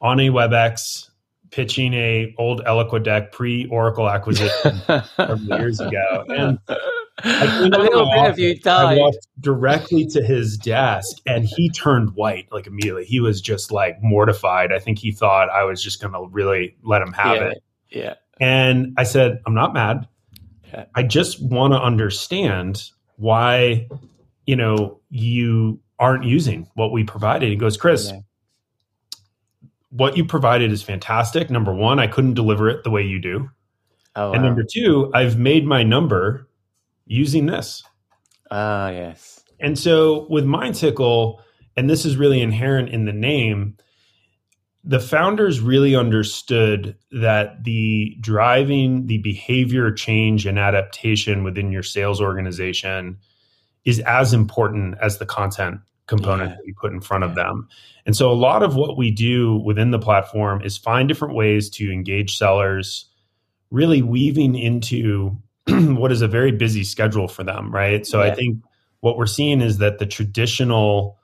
on a WebEx pitching a old Eloqua deck pre Oracle acquisition years ago. And I came a out little bit of you office, I walked directly to his desk and he turned white like immediately. He was just like mortified. I think he thought I was just going to really let him have yeah, it. yeah, And I said, I'm not mad. Yeah. I just want to understand why, you know, you aren't using what we provided. He goes, Chris, Yeah. What you provided is fantastic. Number one, I couldn't deliver it the way you do. Oh, And wow. number two, I've made my number using this. ah, yes, And so with MindTickle, and this is really inherent in the name, the founders really understood that the driving the behavior change and adaptation within your sales organization is as important as the content component Yeah. that we put in front of them. And so a lot of what we do within the platform is find different ways to engage sellers, really weaving into what is a very busy schedule for them, right? So I think what we're seeing is that the traditional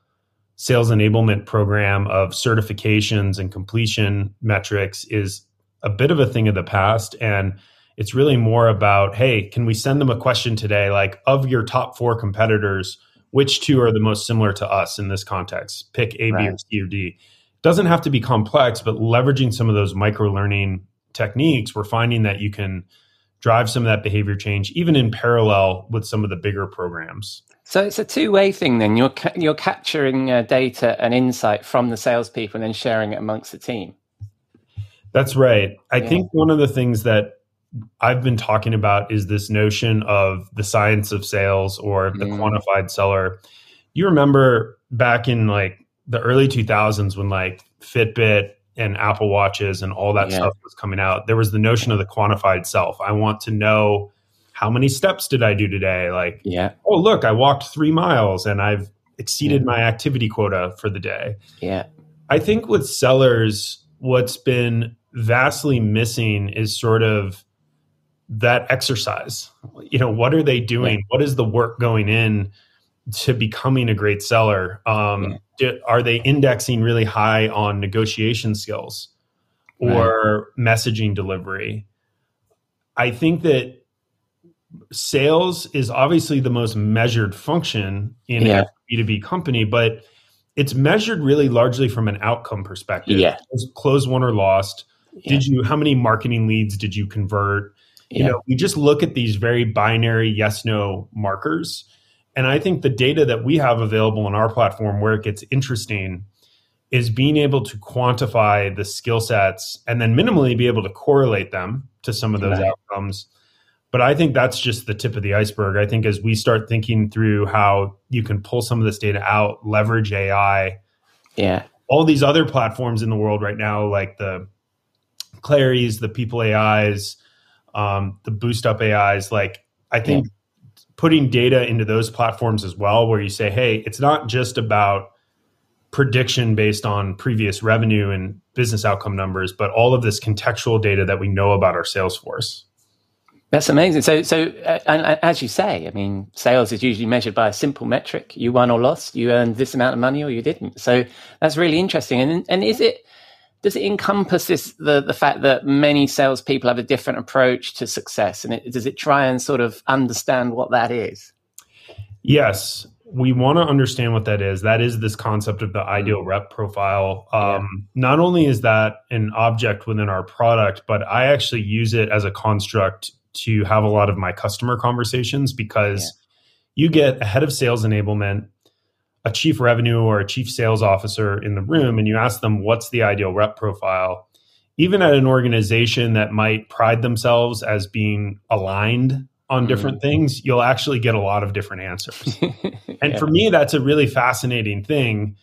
sales enablement program of certifications and completion metrics is a bit of a thing of the past and it's really more about hey can we send them a question today like of your top four competitors which two are the most similar to us in this context pick a b or c or d doesn't have to be complex but leveraging some of those micro learning techniques we're finding that you can drive some of that behavior change even in parallel with some of the bigger programs So it's a two-way thing. Then you're ca- you're capturing uh, data and insight from the salespeople and then sharing it amongst the team. That's right. I Yeah. think one of the things that I've been talking about is this notion of the science of sales or the Mm. quantified seller. You remember back in like the early 2000s when like Fitbit and Apple Watches and all that Yeah. stuff was coming out, there was the notion of the quantified self. I want to know how many steps did I do today? Like, Yeah, oh, look, I walked three miles and I've exceeded Yeah. my activity quota for the day. yeah, I think with sellers, what's been vastly missing is sort of that exercise. You know, what are they doing? What is the work going in to becoming a great seller? Um, do- are they indexing really high on negotiation skills or messaging delivery? I think that sales is obviously the most measured function in Yeah. a B2B company, but it's measured really largely from an outcome perspective. Yeah. Was Closed won or lost. yeah, Did you how many marketing leads did you convert? You yeah, know, we just look at these very binary yes no markers. And I think the data that we have available on our platform where it gets interesting is being able to quantify the skill sets and then minimally be able to correlate them to some of those Right. outcomes. But I think that's just the tip of the iceberg. I think as we start thinking through how you can pull some of this data out, leverage AI, yeah, all these other platforms in the world right now, like the Claris, the People AIs, um, the BoostUp AIs, like I think putting data into those platforms as well, where you say, hey, it's not just about prediction based on previous revenue and business outcome numbers, but all of this contextual data that we know about our sales force. That's amazing. So, so, uh, and uh, as you say, I mean, sales is usually measured by a simple metric: you won or lost, you earned this amount of money or you didn't. So that's really interesting. And and is it does it encompass this the the fact that many salespeople have a different approach to success, and it, does it try and sort of understand what that is? Yes, we want to understand what that is. That is this concept of the ideal rep profile. Um, Not only is that an object within our product, but I actually use it as a construct to have a lot of my customer conversations because you get a head of sales enablement, a chief revenue or a chief sales officer in the room, and you ask them, what's the ideal rep profile? Even at an organization that might pride themselves as being aligned on mm-hmm. different things, you'll actually get a lot of different answers. And Yeah. for me, that's a really fascinating thing.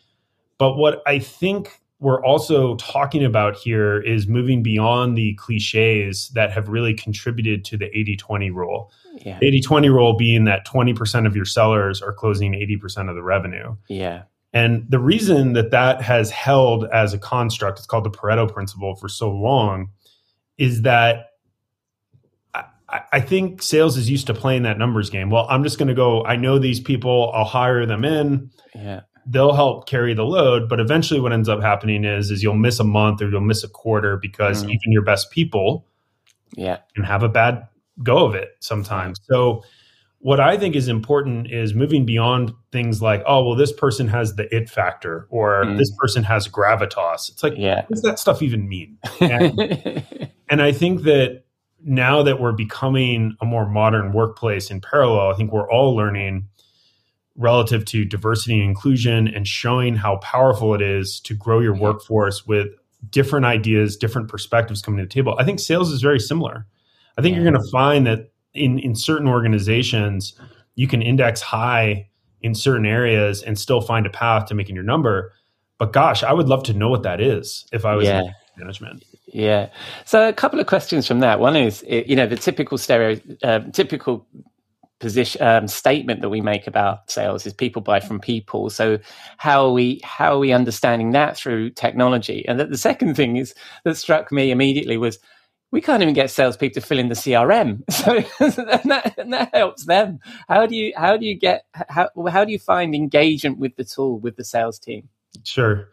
But what I think we're also talking about here is moving beyond the cliches that have really contributed to the 80 20 rule. Yeah, 80 20 rule being that 20% of your sellers are closing 80% of the revenue. yeah, And the reason that that has held as a construct, it's called the Pareto principle for so long, is that I, I- I think sales is used to playing that numbers game. Well, I'm just going to go, I know these people, I'll hire them in, yeah, they'll help carry the load. But eventually what ends up happening is, is you'll miss a month or you'll miss a quarter because Mm. even your best people yeah, can have a bad go of it sometimes. So what I think is important is moving beyond things like, oh, well, this person has the it factor or Mm. this person has gravitas. It's like, yeah. what does that stuff even mean? And, and I think that now that we're becoming a more modern workplace in parallel, I think we're all learning relative to diversity and inclusion and showing how powerful it is to grow your workforce with different ideas, different perspectives coming to the table. I think sales is very similar. I think you're going to find that in in certain organizations, you can index high in certain areas and still find a path to making your number. But gosh, I would love to know what that is if I was Yeah. in management. Yeah. So a couple of questions from that. One is, you know, the typical stereo, uh, typical position um, statement that we make about sales is people buy from people. So how are we how are we understanding that through technology? And the, the second thing is that struck me immediately was we can't even get salespeople to fill in the CRM, so and that, and that helps them. How do you how do you get how how do you find engagement with the tool with the sales team? Sure.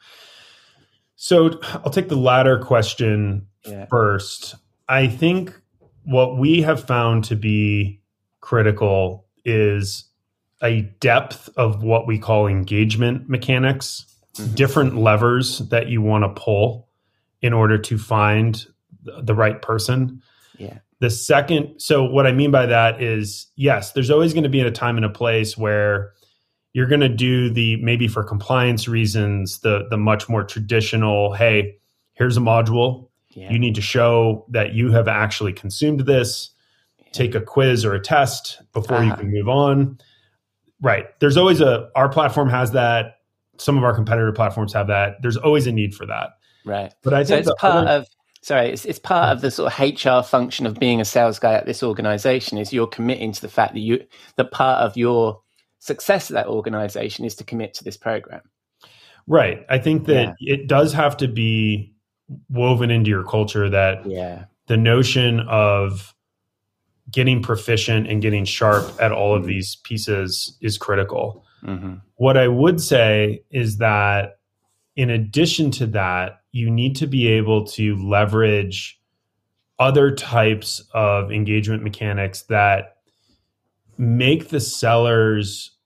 So I'll take the latter question Yeah. first. I think what we have found to be critical is a depth of what we call engagement mechanics, Mhm. different levers that you want to pull in order to find the right person. Yeah. The second, so what I mean by that is yes, there's always going to be a time and a place where you're going to do the maybe for compliance reasons the the much more traditional hey here's a module Yeah. you need to show that you have actually consumed this take a quiz or a test before you Ah. can move on right there's always a our platform has that some of our competitor platforms have that there's always a need for that right. but i So think it's the part other- of sorry, it's, it's part of the sort of HR function of being a sales guy at this organization. Is you're committing to the fact that you that part of your success of that organization is to commit to this program. right i think that it does have to be woven into your culture that Yeah. the notion of getting proficient and getting sharp at all of these pieces is critical. hmm What I would say is that in addition to that, you need to be able to leverage other types of engagement mechanics that make the sellers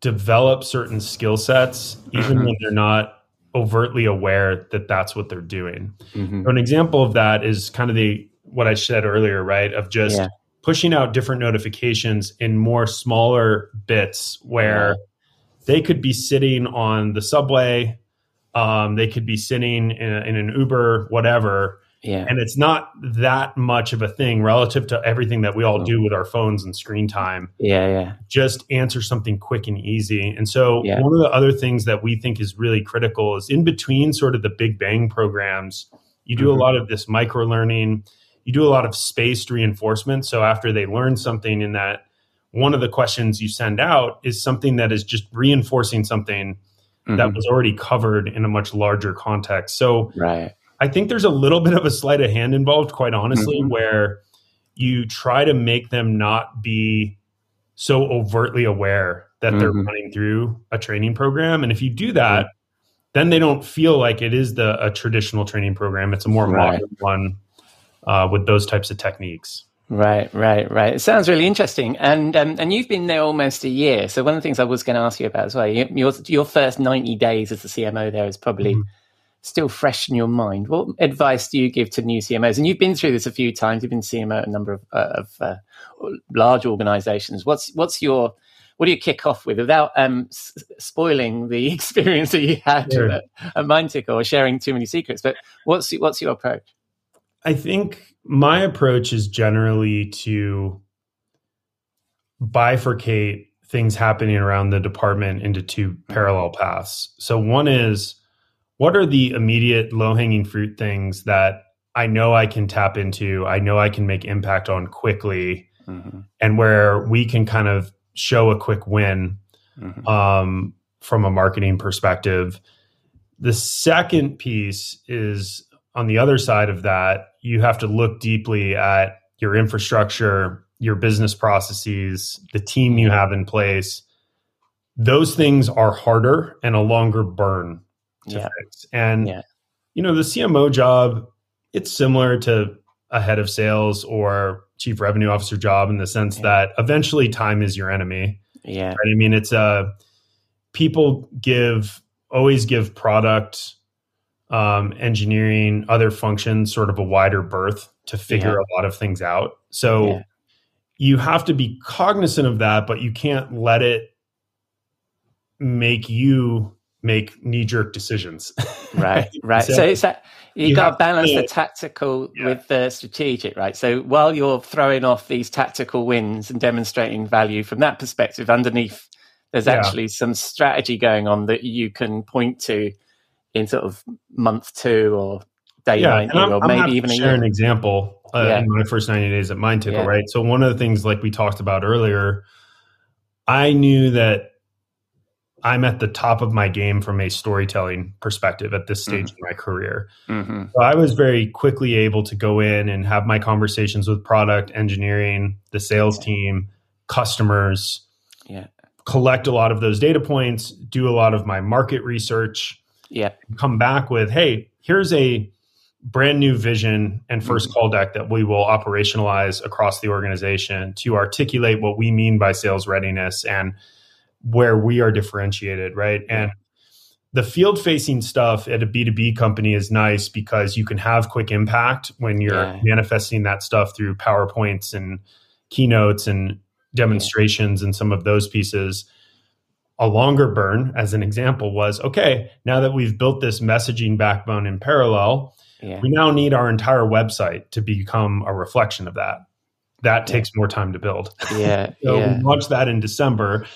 develop certain skill sets even Mhm. when they're not overtly aware that that's what they're doing. hmm So an example of that is kind of the what I said earlier, right? Of just Yeah. pushing out different notifications in more smaller bits where they could be sitting on the subway, um, they could be sitting in, a, in an Uber, whatever, Yeah. and it's not that much of a thing relative to everything that we all Mm. do with our phones and screen time Yeah. Yeah. just answer something quick and easy. And so, Yeah. one of the other things that we think is really critical is in between sort of the big bang programs, you do Mhm. a lot of this micro learning, you do a lot of spaced reinforcement. So, after they learn something in that, one of the questions you send out is something that is just reinforcing something that Mhm. was already covered in a much larger context. So, right. I think there's a little bit of a sleight of hand involved, quite honestly, Mhm. where you try to make them not be so overtly aware that they're Mhm. running through a training program. And if you do that, then they don't feel like it is the a traditional training program. It's a more Right. modern one uh, with those types of techniques. Right, right, right. It sounds really interesting, and um, and you've been there almost a year. So one of the things I was going to ask you about as well, your your first ninety days as a CMO there is probably Mhm. still fresh in your mind. What advice do you give to new CMOs? And you've been through this a few times. You've been CMO at a number of, uh, of uh, large organisations. What's what's your what do you kick off with without um, s- spoiling the experience that you had Sure. at, at Mindtick or sharing too many secrets? But what's what's your approach? I think my approach is generally to bifurcate things happening around the department into two parallel paths. So, one is what are the immediate low hanging fruit things that I know I can tap into, I know I can make impact on quickly, Mm-hmm, and where we can kind of show a quick win mm-hmm, um, from a marketing perspective. The second piece is on the other side of that, you have to look deeply at your infrastructure, your business processes, the team you have in place. Those things are harder and a longer burn to Yeah. fix. And, Yeah. you know, the CMO job, it's similar to a head of sales or chief revenue officer job in the sense Yeah. that eventually time is your enemy Yeah. right? I mean, it's uh, people give always give product, um, engineering, other functions sort of a wider berth to figure Yeah. a lot of things out. So Yeah. you have to be cognizant of that, but you can't let it make you make knee jerk decisions. right right so, So it's that you, you got to balance to- the tactical Yeah. with the strategic right so while you're throwing off these tactical wins and demonstrating value from that perspective underneath there's actually some strategy going on that you can point to in sort of month two or day yeah, 90 and I'm, or I'm maybe even share year an example. uh, Yeah. in my first 90 days at Mindtickle, Yeah. right? So one of the things like we talked about earlier, I knew that I'm at the top of my game from a storytelling perspective at this stage in my career. hmm So I was very quickly able to go in and have my conversations with product engineering, the sales team, customers, Yeah. collect a lot of those data points, do a lot of my market research, Yeah. come back with, hey, here's a brand new vision and 1st mm-hmm. call deck that we will operationalize across the organization to articulate what we mean by sales readiness and where we are differentiated, right? And the field facing stuff at a B2B company is nice because you can have quick impact when you're Yeah. manifesting that stuff through PowerPoints and keynotes and demonstrations and some of those pieces. A longer burn, as an example, was okay, now that we've built this messaging backbone in parallel, Yeah. we now need our entire website to become a reflection of that. That takes more time to build. Yeah. So yeah. we launched that in December,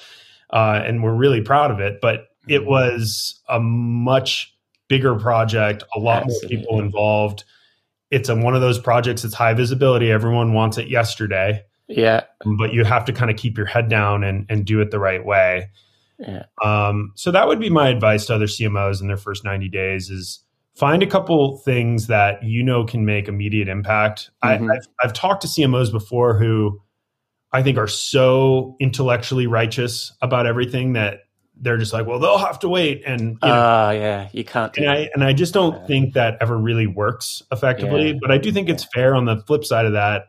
uh, and we're really proud of it. But it Mm-hmm. was a much bigger project, a lot more people involved. It's a, one of those projects that's high visibility. Everyone wants it yesterday, Yeah. but you have to kind of keep your head down and, and do it the right way. Yeah. Um, so that would be my advice to other CMOs in their first 90 days is find a couple things that you know can make immediate impact. Mhm. I, I've, I've talked to CMOs before who I think are so intellectually righteous about everything that they're just like, well, they'll have to wait. And, you know, Ah, yeah. You can't and. I, and I just don't Yeah. think that ever really works effectively, Yeah. but I do think it's fair on the flip side of that.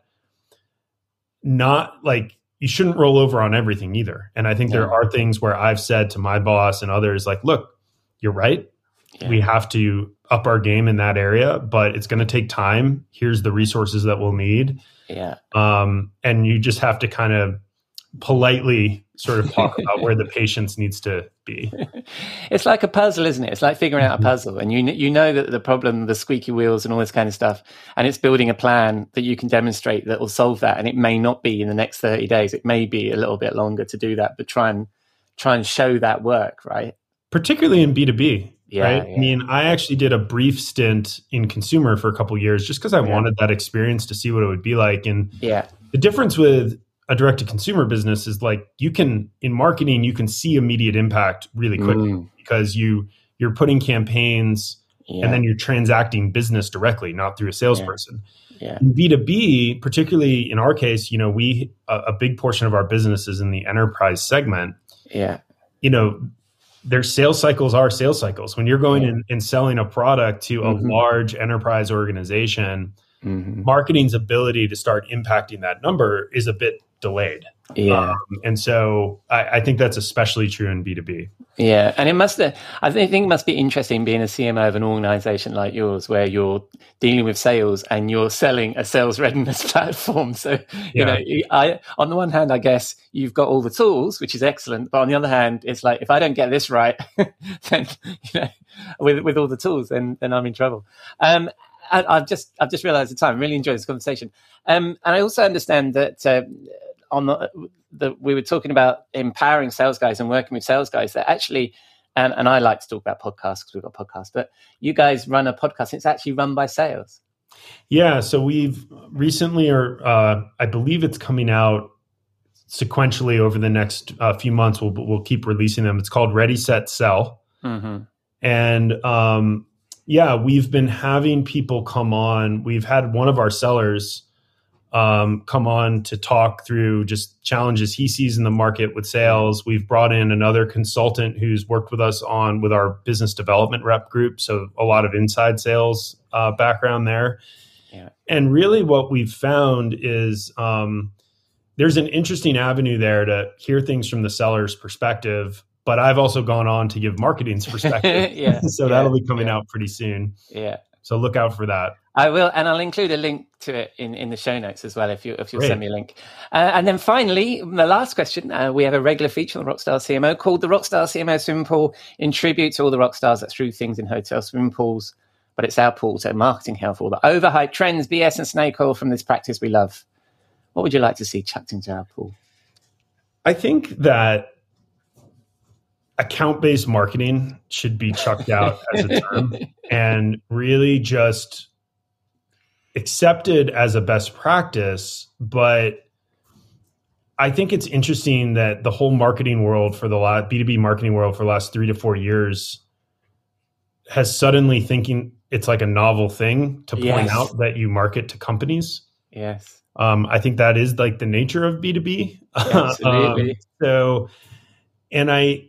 Not like you shouldn't roll over on everything either. And I think there are things where I've said to my boss and others, like, look, you're right. Yeah. We have to up our game in that area, but it's going to take time. Here's the resources that we'll need. Yeah. Um, and you just have to kind of politely sort of talk about where the patience needs to be. It's like a puzzle, isn't it? It's like figuring Mm-hmm. out a puzzle, and you you know that the problem, the squeaky wheels, and all this kind of stuff, and it's building a plan that you can demonstrate that will solve that. And it may not be in the next thirty days; it may be a little bit longer to do that, but try and try and show that work, right? particularly in B2B. Yeah, right. yeah. I mean, I actually did a brief stint in consumer for a couple of years just because I Yeah. wanted that experience to see what it would be like. And Yeah, the difference with a direct to consumer business is like you can in marketing you can see immediate impact really quickly Mm. because you you're putting campaigns yeah, and then you're transacting business directly, not through a salesperson. yeah, In B2B, particularly in our case, you know, we a, a big portion of our business is in the enterprise segment yeah, you know their sales cycles are sales cycles when you're going Yeah. in and selling a product to a Mhm. large enterprise organization hmm marketing's ability to start impacting that number is a bit delayed yeah. Um, and so I, I think that's especially true in b2b Yeah, and it must. I think it must be interesting being a CMO of an organization like yours, where you're dealing with sales and you're selling a sales readiness platform. So you Yeah. know, I on the one hand, I guess you've got all the tools, which is excellent, but on the other hand, it's like if I don't get this right, then you know, with with all the tools, then then I'm in trouble. Um, and I've just I've just realised the time. I really enjoyed this conversation, um, and I also understand that uh, on the, the we were talking about empowering sales guys and working with sales guys. That actually, and, and I like to talk about podcasts because we've got podcasts, but you guys run a podcast. It's actually run by sales. yeah so we've recently or uh, i believe it's coming out sequentially over the next uh, few months we'll, we'll keep releasing them it's called ready set sell Mm-hmm. And um, yeah, we've been having people come on. We've had one of our sellers um, come on to talk through just challenges he sees in the market with sales. We've brought in another consultant who's worked with us on with our business development rep group, so a lot of inside sales uh, background there. Yeah. And really, what we've found is um, there's an interesting avenue there to hear things from the seller's perspective. But I've also gone on to give marketing's perspective. Yeah, so yeah, that'll be coming yeah. out pretty soon. Yeah. So look out for that. I will, and I'll include a link to it in, in the show notes as well if you if you'll Great. send me a link. Uh, and then finally, the last question: uh, we have a regular feature on the Rockstar CMO called the Rockstar CMO Swimming Pool, in tribute to all the rock stars that threw things in hotel swimming pools. But it's our pool, so marketing help all the overhyped trends, BS, and snake oil from this practice we love. What would you like to see chucked into our pool? I think that account based marketing should be chucked out as a term and really just accepted as a best practice, but I think it's interesting that the whole marketing world for the last B2B marketing world for the last three to four years has suddenly thinking it's like a novel thing to point Yes. out that you market to companies. Yes. Um, I think that is like the nature of B2B. Absolutely. Um, so, and I,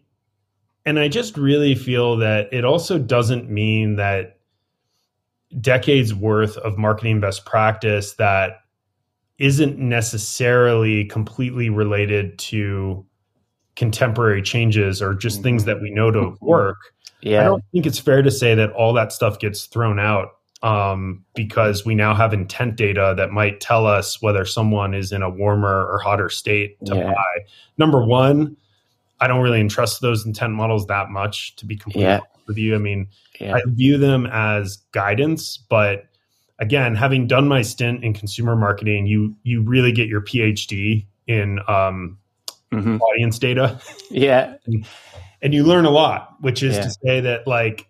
and I just really feel that it also doesn't mean that decades worth of marketing best practice that isn't necessarily completely related to contemporary changes or just things that we know to work. Yeah. I don't think it's fair to say that all that stuff gets thrown out um, because we now have intent data that might tell us whether someone is in a warmer or hotter state to Yeah. buy. Number one, I don't really entrust those intent models that much, to be completely Yeah. honest with you. I mean, Yeah. I view them as guidance, but again, having done my stint in consumer marketing, you you really get your PhD in um, hmm audience data Yeah. and you learn a lot which is Yeah. to say that like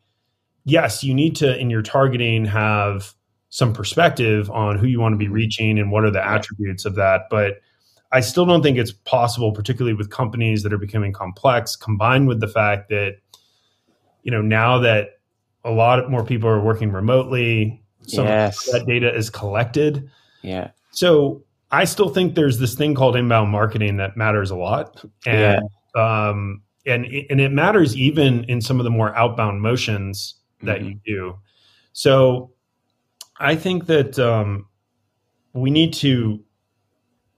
yes you need to in your targeting have some perspective on who you want to be reaching and what are the attributes of that but i still don't think it's possible particularly with companies that are becoming complex combined with the fact that you know now that a lot more people are working remotely some Yes. of that data is collected Yeah. so I still think there's this thing called inbound marketing that matters a lot, and um, and it- and it matters even in some of the more outbound motions that Mhm. you do. So I think that um, we need to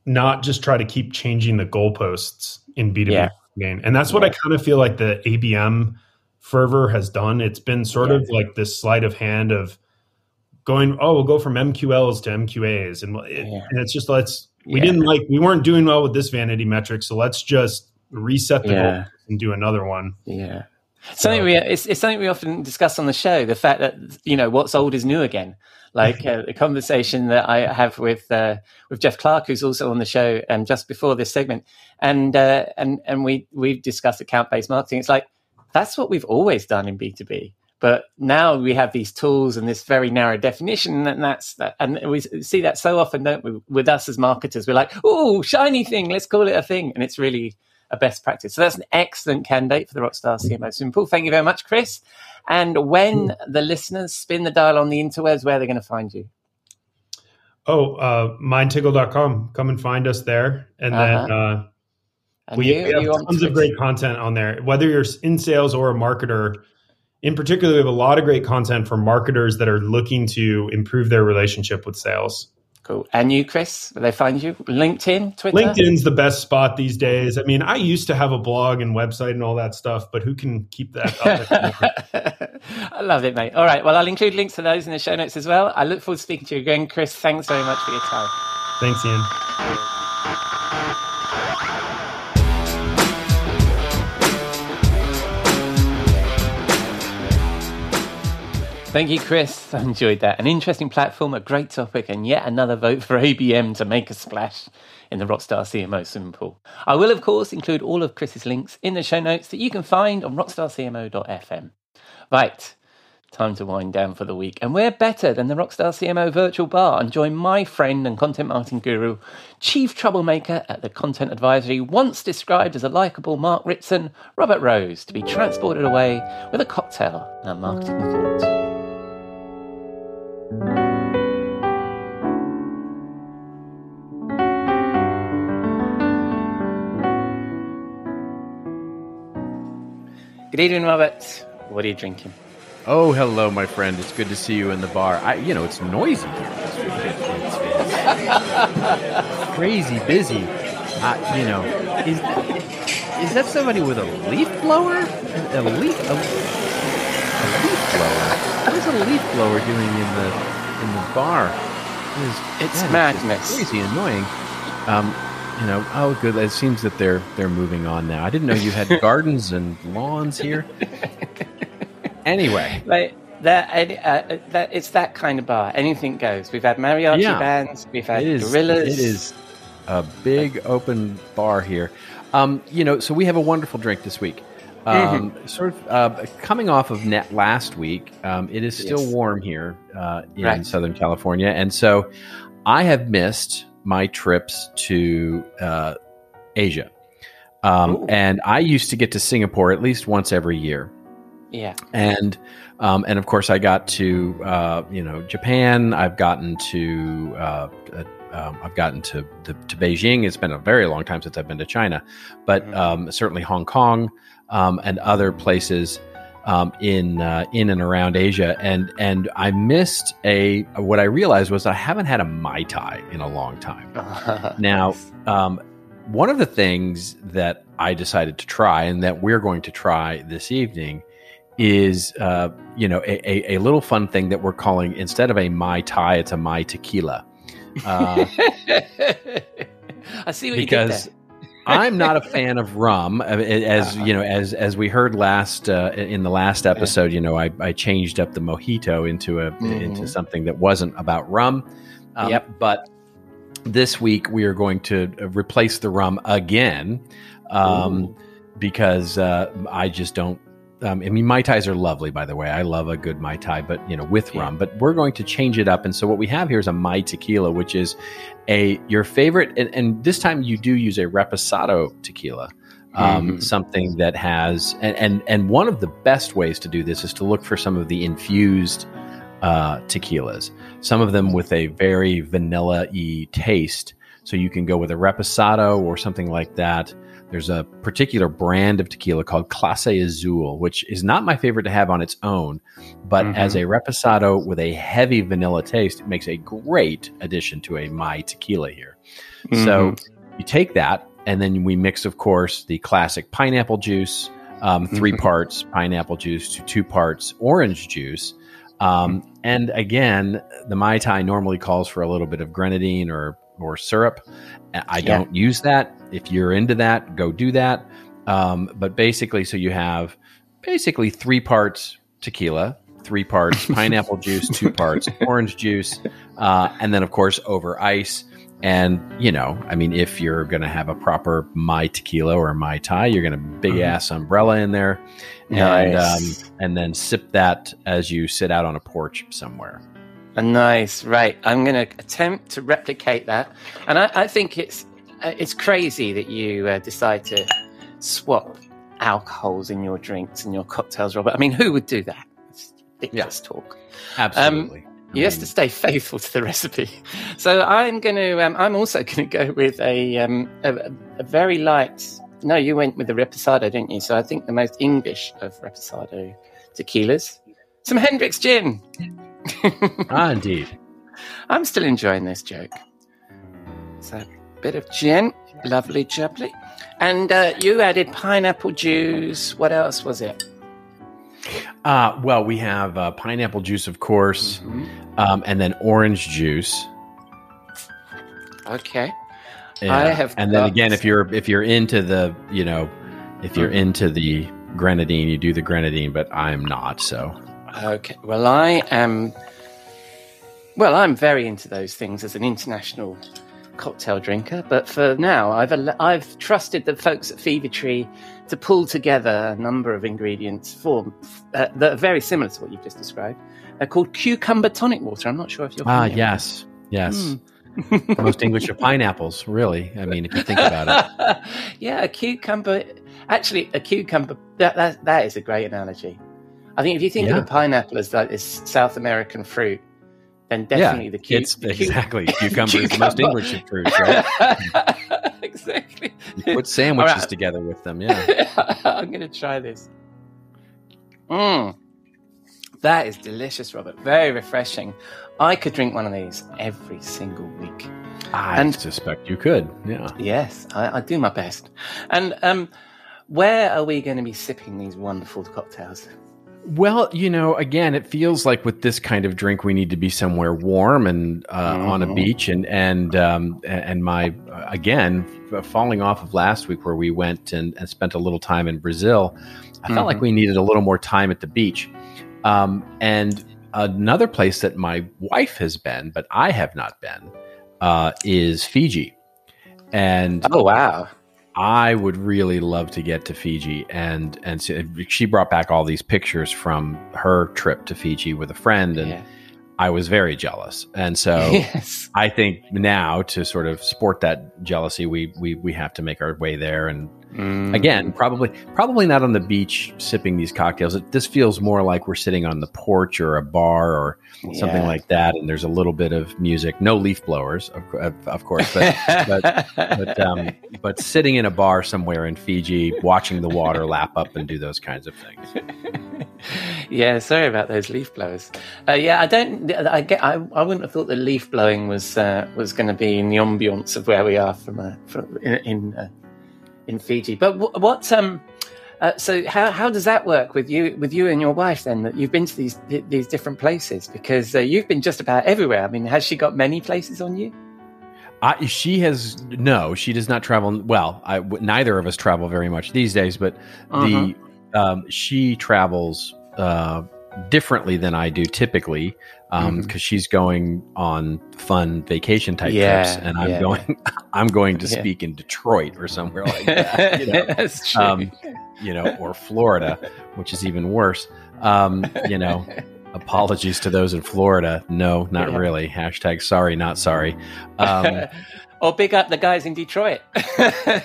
not just try to keep changing the goalposts in B two B Yeah. marketing, and that's what I kind of feel like the ABM fervor has done. It's been sort Yeah. of like this sleight of hand of going, oh, we'll go from MQLs to MQAs, and, it, Yeah. and it's just let's we Yeah. didn't like we weren't doing well with this vanity metric, so let's just reset the Yeah. goal and do another one. Yeah. Something we it's, it's something we often discuss on the show. The fact that you know what's old is new again. Like uh, the conversation that I have with uh, with Jeff Clark, who's also on the show, um, just before this segment, and uh, and and we we've discussed account based marketing. It's like that's what we've always done in B two B, but now we have these tools and this very narrow definition, and that's that. And we see that so often, don't we? With us as marketers, we're like, "Oh, shiny thing, let's call it a thing," and it's really a best practice. So that's an excellent candidate for the Rockstar CMO Simple. Thank you very much, Chris. And when the listeners spin the dial on the interwebs, where they're going to find you? Oh, uh, mindtickle.com. Come and find us there. And then uh, And we, you, we have tons of great content on there. Whether you're in sales or a marketer, in particular, we have a lot of great content for marketers that are looking to improve their relationship with sales. Cool. And you, Chris, where they find you? LinkedIn, Twitter? LinkedIn's the best spot these days. I mean, I used to have a blog and website and all that stuff, but who can keep that up? I love it, mate. All right. Well, I'll include links to those in the show notes as well. I look forward to speaking to you again, Chris. Thanks very much for your time. Thanks, Ian. Thank you, Chris. I enjoyed that. An interesting platform, a great topic, and yet another vote for ABM to make a splash in the Rockstar CMO swimming pool. I will, of course, include all of Chris's links in the show notes that you can find on rockstarcmo.fm. Right, time to wind down for the week. And we're better than the Rockstar CMO virtual bar and join my friend and content marketing guru, chief troublemaker at the Content Advisory, once described as a likable Mark Ritson, Robert Rose, to be transported away with a cocktail and a marketing thought. Good evening, Robert. What are you drinking? Oh, hello, my friend. It's good to see you in the bar. I, you know, it's noisy here. It's, crazy busy. Uh, you know, is is that somebody with a leaf blower? A, a leaf a, a leaf blower. What is a leaf blower doing in the in the bar? It is- It's madness. crazy annoying. Um, you know, oh, good. It seems that they're they're moving on now. I didn't know you had gardens and lawns here. Anyway, Like that, uh, that it's that kind of bar. Anything goes. We've had mariachi Yeah. bands. We've had it is gorillas. it is a big open bar here um, you know so we have a wonderful drink this week Um, Sort of uh, coming off of net last week. Um, it is still Yes. warm here uh, in Right. Southern California, and so I have missed my trips to uh, Asia. Um, and I used to get to Singapore at least once every year Yeah. and um, and of course I got to uh, you know Japan. I've gotten to uh, uh, um, I've gotten to, to to Beijing. It's been a very long time since I've been to China, but Mhm. um, certainly Hong Kong um, and other places um, in uh, in and around Asia. And and I missed a what I realized was I haven't had a mai tai in a long time. Now, um, one of the things that I decided to try and that we're going to try this evening is, uh, you know, a, a, a little fun thing that we're calling instead of a mai tai, it's a mai tequila. Uh, I see what because you did I'm not a fan of rum, uh, as you know, as as we heard last uh, in the last episode. You know, I, I changed up the mojito into a into Mhm. something that wasn't about rum. Um, Yep. But this week we are going to uh, replace the rum again, um, because uh, I just don't. Um, I mean, mai tais are lovely, by the way. I love a good mai tai, but you know, with rum. But we're going to change it up, and so what we have here is a mai tequila, which is a your favorite, and, and this time you do use a reposado tequila, um, Mhm. something that has, and, and and one of the best ways to do this is to look for some of the infused uh, tequilas, some of them with a very vanilla-y taste. So you can go with a reposado or something like that. There's a particular brand of tequila called Clase Azul, which is not my favorite to have on its own, but Mhm. as a reposado with a heavy vanilla taste, it makes a great addition to a mai tequila here. So you take that, and then we mix, of course, the classic pineapple juice, um, 3 Mhm. parts pineapple juice to two parts orange juice. Um, and again, the Mai Tai normally calls for a little bit of grenadine or, or syrup. I don't use that. If you're into that, go do that. Um, but basically, so you have basically three parts tequila, three parts pineapple juice, two parts orange juice, uh, and then, of course, over ice. And, you know, I mean, if you're going to have a proper Mai tequila or Mai Tai, you're going to big ass umbrella in there and, Nice. um, and then sip that as you sit out on a porch somewhere. Nice, right? I'm going to attempt to replicate that, and I, I think it's uh, it's crazy that you uh, decide to swap alcohols in your drinks and your cocktails, Robert. I mean, who would do that? It's ridiculous talk. Absolutely. You have to stay faithful to the recipe. So I'm going to. Um, I'm also going to go with a, um, a a very light. No, you went with the reposado, didn't you? So I think the most English of reposado tequilas, some Hendrick's gin. ah, indeed. I'm still enjoying this joke. So, a bit of gin, lovely jubbly. And uh, you added pineapple juice. What else was it? Uh, well, we have uh, pineapple juice, of course, Mm-hmm. um, and then orange juice. Okay. Yeah. I have and then again, if you're if you're into the you know, if you're Mhm. into the grenadine, you do the grenadine, but I'm not. So Okay. Well, I am. Well, I'm very into those things as an international cocktail drinker. But for now, I've al- I've trusted the folks at Fever Tree to pull together a number of ingredients for uh, that are very similar to what you've just described. They're called cucumber tonic water. I'm not sure if you're. ah, yes, yes. The most English of pineapples. Really, I mean, if you think about it. yeah, a cucumber. Actually, a cucumber. That, that that is a great analogy. I think if you think Yeah. of a pineapple as like this South American fruit, then definitely the, cu- it's the cu- exactly cucumber is the most. English of fruits, right? exactly. You put sandwiches right. together with them. Yeah. I'm going to try this. Mmm. That is delicious, Robert. Very refreshing. I could drink one of these every single week. I And- suspect you could. Yeah. Yes, I, I do my best. And um, where are we going to be sipping these wonderful cocktails? Well, you know, again, it feels like with this kind of drink, we need to be somewhere warm and uh, on a Mhm. beach. And and um, and my uh, again, falling off of last week where we went and, and spent a little time in Brazil, I felt like we needed a little more time at the beach. Um, and another place that my wife has been, but I have not been, uh, is Fiji. And Oh wow! I would really love to get to Fiji, and and so she brought back all these pictures from her trip to Fiji with a friend, and Yeah. I was very jealous. And so yes. I think now to sort of sport that jealousy, we we we have to make our way there. And Mm. again, probably probably not on the beach sipping these cocktails. It, this feels more like we're sitting on the porch or a bar or something Yeah. like that. And there's a little bit of music, no leaf blowers, of, of, course, but but but um, but sitting in a bar somewhere in Fiji, watching the water lap up and do those kinds of things. yeah, sorry about those leaf blowers. Uh, yeah, I don't. I get. I, I wouldn't have thought that leaf blowing was uh, was going to be in the ambience of where we are from uh, from in in, uh, in Fiji. But w- what um. Uh, so how, how does that work with you with you and your wife then that you've been to these these different places because uh, you've been just about everywhere I mean has she got many places on you I, she has no. She does not travel. Well, I, w- neither of us travel very much these days. But the um, she travels uh, differently than I do typically because Mhm. she's going on fun vacation type Yeah, trips, and I'm yeah, going. I'm going to Yeah. speak in Detroit or somewhere like that. You know? um, you know, or Florida, which is even worse. Um, you know, apologies to those in Florida. No, not Yeah. really. Hashtag sorry, not sorry. Um, or big up the guys in Detroit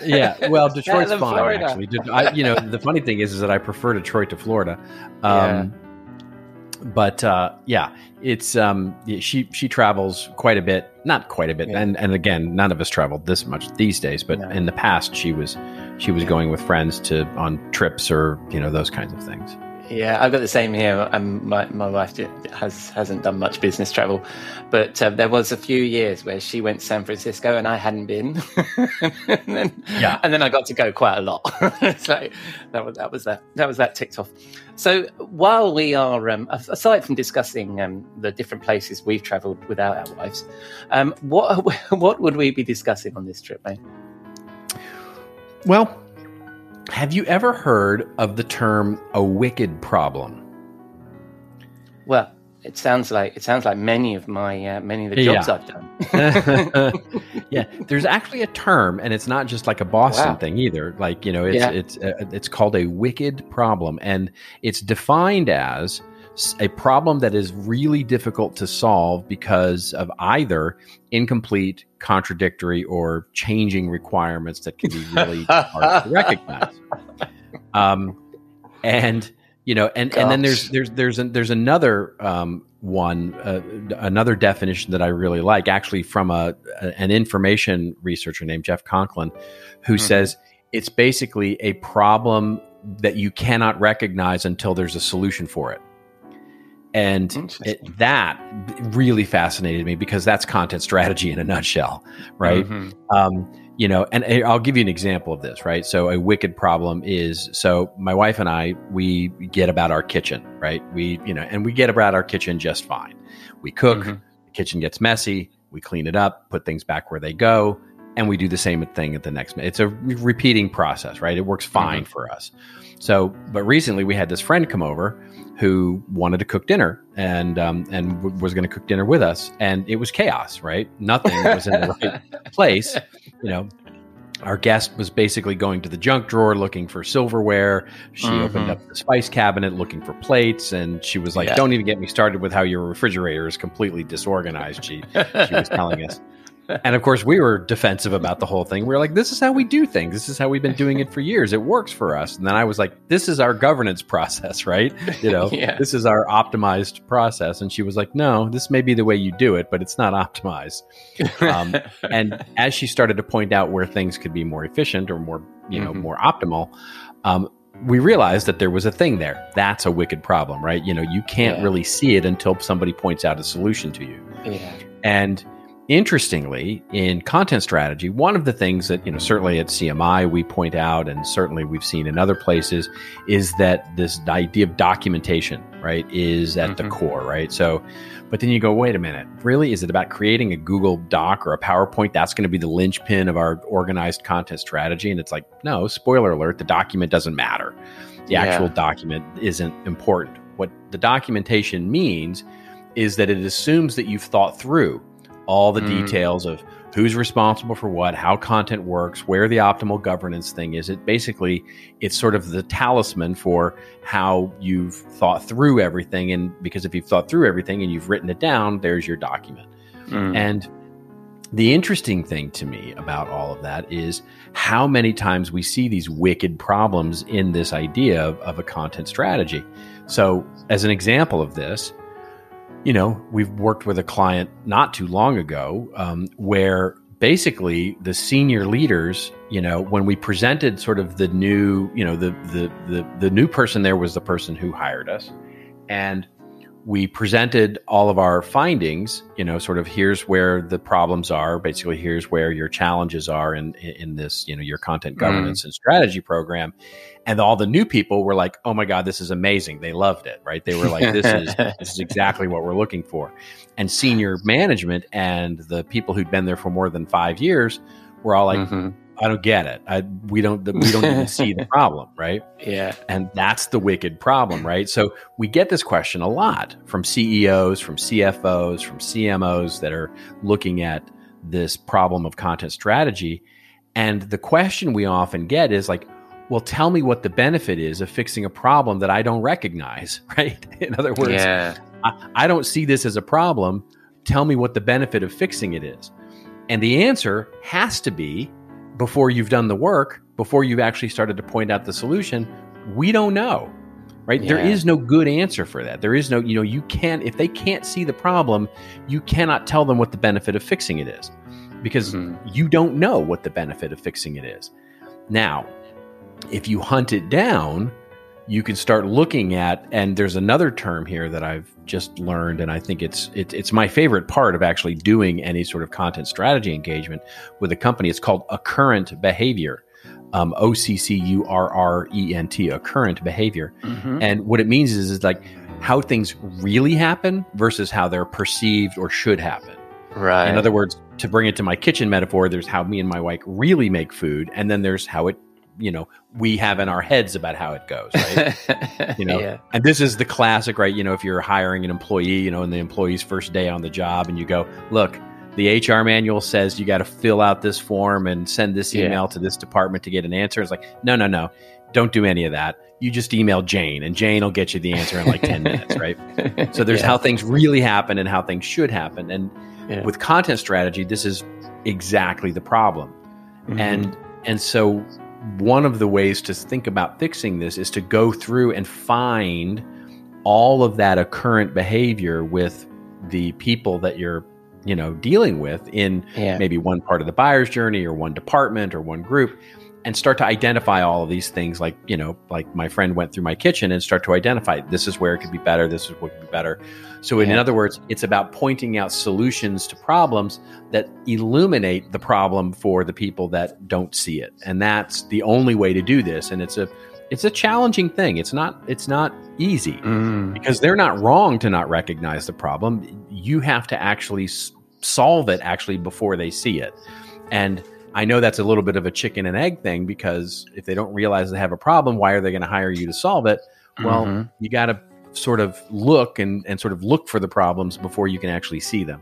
yeah, well, Detroit's fine Florida. actually. I, you know, the funny thing is, is that I prefer Detroit to Florida. Um, But uh, yeah, it's um, she she travels quite a bit, not quite a bit, Yeah. and and again, none of us traveled this much these days. But No. in the past, she was she was going with friends to on trips or you know those kinds of things. Yeah, I've got the same here. Um, my my wife has hasn't done much business travel, but uh, there was a few years where she went to San Francisco and I hadn't been. and then, Yeah. and then I got to go quite a lot. like that was that was that that was that ticked off. So while we are um, aside from discussing um, the different places we've travelled without our wives, um, what what would we be discussing on this trip, mate? Well, have you ever heard of the term a wicked problem? Well, it sounds like it sounds like many of my uh, many of the Yeah. jobs I've done. yeah, there's actually a term, and it's not just like a Boston Wow. thing either. Like you know, it's Yeah. it's uh, it's called a wicked problem, and it's defined as a problem that is really difficult to solve because of either incomplete, contradictory, or changing requirements that can be really hard to recognize. Um, and you know, and and then there's there's there's an, there's another um, one, uh, another definition that I really like, actually from a, an information researcher named Jeff Conklin, who Mhm. says it's basically a problem that you cannot recognize until there's a solution for it. And it, that really fascinated me because that's content strategy in a nutshell, right? Mhm. um, you know and i'll give you an example of this right? So a wicked problem is so my wife and i we get about our kitchen right? We you know and we get about our kitchen just fine. We cook Mhm. the kitchen gets messy we clean it up put things back where they go and we do the same thing at the next minute it's a repeating process right? It works fine for us. So but recently we had this friend come over who wanted to cook dinner and um, and w- was going to cook dinner with us and it was chaos right nothing was in the right place you know our guest was basically going to the junk drawer looking for silverware she Mhm. opened up the spice cabinet looking for plates and she was like Yeah. don't even get me started with how your refrigerator is completely disorganized she she was telling us and of course we were defensive about the whole thing. We were like this is how we do things. This is how we've been doing it for years. It works for us. And then i was like this is our governance process right? You know Yeah. this is our optimized process. And she was like no this may be the way you do it but it's not optimized. Um, and as she started to point out where things could be more efficient or more you know Mhm. more optimal um, we realized that there was a thing there. That's a wicked problem right? You know you can't Yeah. really see it until somebody points out a solution to you. Yeah. and interestingly, in content strategy, one of the things that, you know, certainly at CMI we point out, and certainly we've seen in other places, is that this idea of documentation, right, is at the Mhm. core, right? So, but then you go, wait a minute, really? Is it about creating a Google Doc or a PowerPoint? That's going to be the linchpin of our organized content strategy. And it's like, no, spoiler alert, the document doesn't matter. The Yeah. actual document isn't important. What the documentation means is that it assumes that you've thought through all the Mm. details of who's responsible for what, how content works, where the optimal governance thing is. It basically it's sort of the talisman for how you've thought through everything. And because if you've thought through everything and you've written it down, there's your document. Mm. And the interesting thing to me about all of that is how many times we see these wicked problems in this idea of, of a content strategy. So, as an example of this, you know, we've worked with a client not too long ago um, where basically the senior leaders, you know, when we presented sort of the new, you know, the the the, the new person there was the person who hired us, and we presented all of our findings you know sort of here's where the problems are basically here's where your challenges are in in this you know your content governance and strategy program. And all the new people were like oh my god this is amazing. They loved it right? They were like this is this is exactly what we're looking for. And senior management and the people who'd been there for more than 5 years were all like Mhm. I don't get it. I, we don't we don't even see the problem, right? Yeah. And that's the wicked problem, right? So we get this question a lot from CEOs, from CFOs, from CMOs that are looking at this problem of content strategy. And the question we often get is like, well, tell me what the benefit is of fixing a problem that I don't recognize, right? In other words, Yeah. I, I don't see this as a problem. Tell me what the benefit of fixing it is. And the answer has to be before you've done the work, before you've actually started to point out the solution, we don't know. Right? There Yeah. is no good answer for that. There is no, you know, you can't, if they can't see the problem, you cannot tell them what the benefit of fixing it is because Mhm. you don't know what the benefit of fixing it is. Now, if you hunt it down, you can start looking at and there's another term here that I've just learned and I think it's it, it's my favorite part of actually doing any sort of content strategy engagement with a company it's called occurrent behavior um, O C C U R R E N T occurrent behavior Mhm. and what it means is is like how things really happen versus how they're perceived or should happen Right. in other words, to bring it to my kitchen metaphor, there's how me and my wife really make food, and then there's how it, you know, we have in our heads about how it goes, right? you know, yeah. and this is the classic, right? You know, if you're hiring an employee, you know, in the employee's first day on the job, and you go, look, the HR manual says you got to fill out this form and send this Yeah. email to this department to get an answer. It's like, no, no, no, don't do any of that. You just email Jane, and Jane will get you the answer in like ten minutes, right? So there's Yeah. how things really happen and how things should happen, and Yeah. with content strategy, this is exactly the problem. Mhm. And and so one of the ways to think about fixing this is to go through and find all of that occurrent behavior with the people that you're, you know, dealing with in yeah. maybe one part of the buyer's journey or one department or one group and start to identify all of these things like you know like my friend went through my kitchen and start to identify this is where it could be better this is what could be better so in Yeah. other words it's about pointing out solutions to problems that illuminate the problem for the people that don't see it and that's the only way to do this and it's a it's a challenging thing it's not it's not easy Mm. because they're not wrong to not recognize the problem. You have to actually solve it actually before they see it. And I know that's a little bit of a chicken and egg thing because if they don't realize they have a problem, why are they going to hire you to solve it? Well, Mhm. you got to sort of look and, and sort of look for the problems before you can actually see them.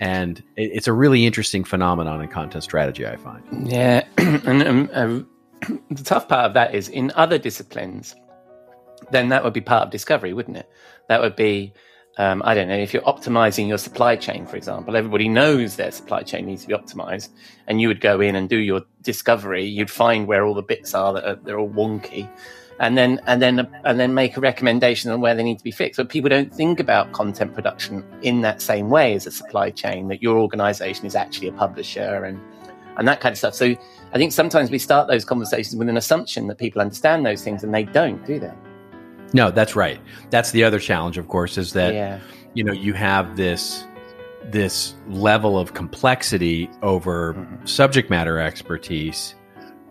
And it, it's a really interesting phenomenon in content strategy, I find. Yeah, and um, um, the tough part of that is in other disciplines, then that would be part of discovery, wouldn't it? That would be, um, I don't know, if you're optimizing your supply chain, for example, everybody knows their supply chain needs to be optimized, and you would go in and do your discovery. You'd find where all the bits are that are they're all wonky, and then and then and then make a recommendation on where they need to be fixed. But people don't think about content production in that same way as a supply chain. That your organization is actually a publisher and and that kind of stuff. So I think sometimes we start those conversations with an assumption that people understand those things, and they don't, do they? No, that's right. That's the other challenge, of course, is that yeah, you know you have this this level of complexity over Mhm. subject matter expertise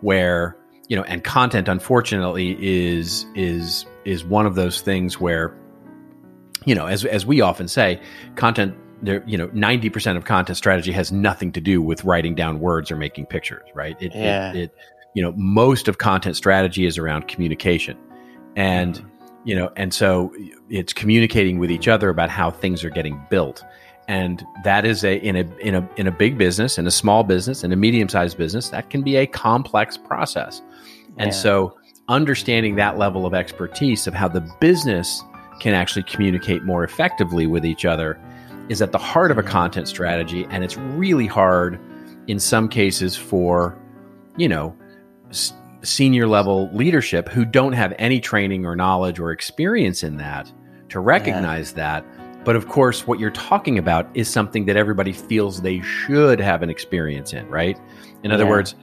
where you know and content unfortunately is is is one of those things where you know as as we often say content there you know 90% of content strategy has nothing to do with writing down words or making pictures right it, Yeah. it, it you know most of content strategy is around communication and you know and so it's communicating with each other about how things are getting built and that is a in a in a in a big business, in a small business, in a medium sized business, that can be a complex process. And Yeah. so, understanding that level of expertise of how the business can actually communicate more effectively with each other is at the heart of a mm-hmm. content strategy. And it's really hard in some cases for, you know, s- senior level leadership who don't have any training or knowledge or experience in that to recognize that. But of course, what you're talking about is something that everybody feels they should have an experience in, right? In other Yeah. words,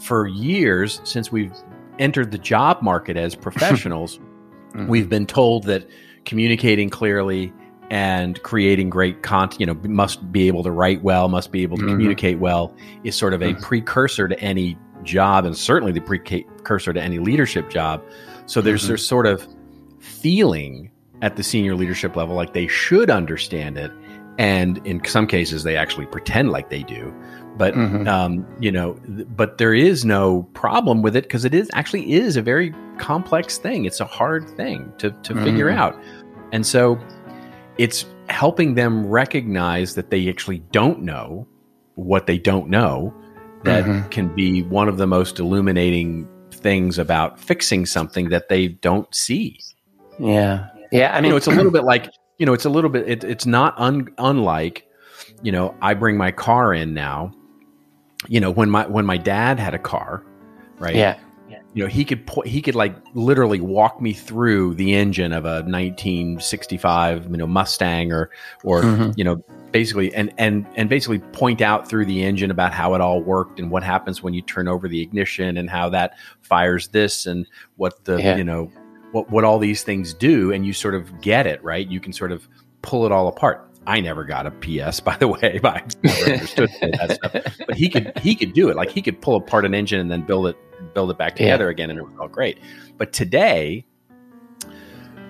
for years since we've entered the job market as professionals, Mhm. we've been told that communicating clearly and creating great content, you know, must be able to write well, must be able to Mhm. communicate well, is sort of a Mhm. precursor to any job and certainly the precursor to any leadership job. So there's Mhm. there's sort of feeling at the senior leadership level like they should understand it, and in some cases they actually pretend like they do. But Mhm. um, you know, but there is no problem with it because it is actually is a very complex thing. It's a hard thing to to figure Mhm. out, and so it's helping them recognize that they actually don't know what they don't know. That Mhm. can be one of the most illuminating things about fixing something that they don't see. Yeah. Yeah. I mean, you know, it's a little bit like you know, it's a little bit. It, it's not un, unlike you know. I bring my car in now. You know, when my when my dad had a car, right? yeah. You know he could po- he could like literally walk me through the engine of a 1965 you know Mustang or or Mhm. you know basically and and and basically point out through the engine about how it all worked and what happens when you turn over the ignition and how that fires this and what the Yeah. you know what what all these things do and you sort of get it right you can sort of pull it all apart I never got a PS, by the way. I never understood that stuff. But he could he could do it. Like he could pull apart an engine and then build it build it back Yeah. together again, and it was all great. But today,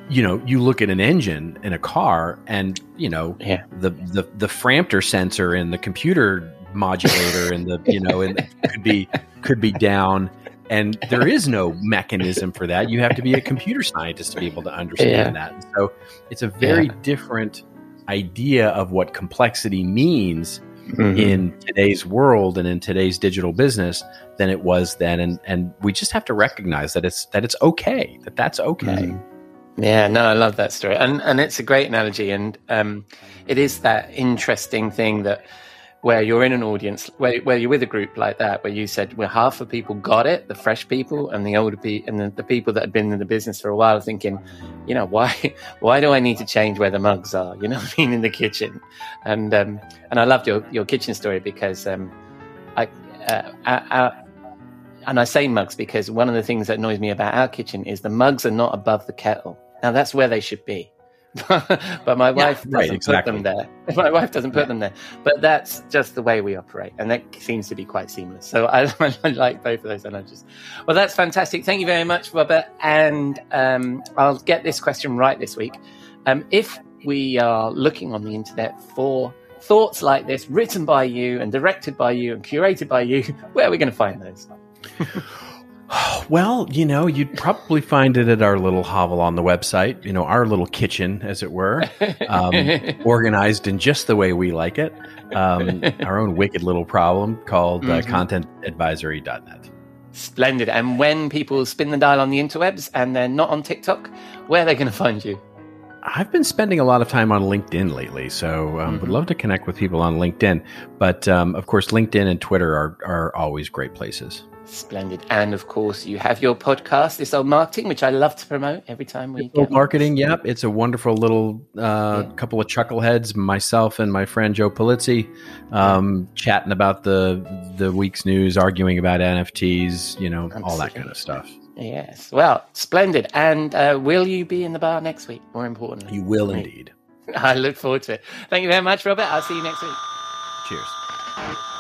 you know, you look at an engine in a car, and you know, Yeah. the the the Frampter sensor and the computer modulator and the you know, and could be could be down. And there is no mechanism for that. You have to be a computer scientist to be able to understand Yeah. that. And so it's a very Yeah. different idea of what complexity means Mhm. in today's world and in today's digital business than it was then and and we just have to recognize that it's that it's okay that that's okay Mhm. Yeah, no, I love that story, and and it's a great analogy, and um, it is that interesting thing that where you're in an audience, where where you're with a group like that, where you said, well, half the people got it, the fresh people, and the older people, and the, the people that had been in the business for a while, thinking, you know, why why do I need to change where the mugs are? You know, what I mean, in the kitchen, and um, and I loved your your kitchen story because um, I. Uh, our, our, and I say mugs because one of the things that annoys me about our kitchen is the mugs are not above the kettle. Now that's where they should be. but my wife doesn't right, put them there. My wife doesn't put them there. But that's just the way we operate, and that seems to be quite seamless. So I, I like both of those analogies. Well, that's fantastic. Thank you very much, Robert. And um, I'll get this question right this week. Um, if we are looking on the internet for thoughts like this, written by you and directed by you and curated by you, where are we going to find those? well you know you'd probably find it at our little hovel on the website you know our little kitchen as it were um, organized in just the way we like it um, our own wicked little problem called uh, Mhm. contentadvisory.net Splendid. And when people spin the dial on the interwebs and they're not on TikTok, where are they going to find you? I've been spending a lot of time on LinkedIn lately, so um, would Mhm. love to connect with people on LinkedIn. But um, of course, LinkedIn and Twitter are, are always great places. Splendid. And of course, you have your podcast, This Old Marketing, which I love to promote every time we get marketing, yep, it's a wonderful little uh, Yeah. couple of chuckleheads, myself and my friend Joe Pulizzi, um, chatting about the the week's news, arguing about NFTs, you know, all that kind of stuff. Yes. Well, splendid. And uh, will you be in the bar next week? More importantly, You will indeed. I look forward to it. Thank you very much, Robert. I'll see you next week. Cheers.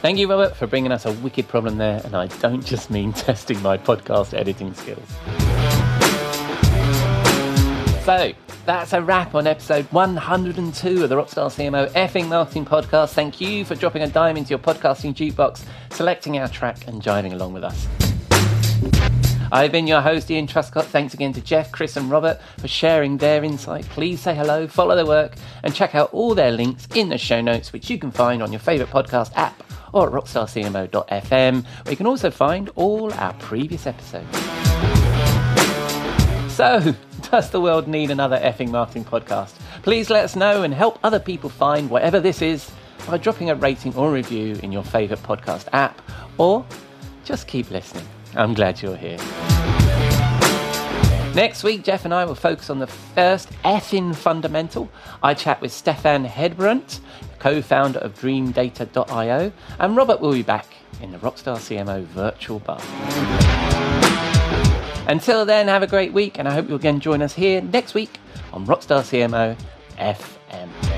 Thank you, Robert, for bringing us a wicked problem there. And I don't just mean testing my podcast editing skills. So that's a wrap on episode 102 of the Rockstar CMO effing marketing podcast. Thank you for dropping a dime into your podcasting jukebox, selecting our track, and jiving along with us. I've been your host, Ian Truscott. Thanks again to Jeff, Chris, and Robert for sharing their insight. Please say hello, follow their work, and check out all their links in the show notes, which you can find on your favourite podcast app or at rockstarcmo.fm, where you can also find all our previous episodes. So, does the world need another effing marketing podcast? Please let us know and help other people find whatever this is by dropping a rating or review in your favourite podcast app, or just keep listening. I'm glad you're here. Next week, Jeff and I will focus on the first effing fundamental. I chat with Steffen Hedebrandt, co founder of DreamData.io, and Robert will be back in the Rockstar CMO virtual bar. Until then, have a great week, and I hope you'll again join us here next week on Rockstar CMO FM.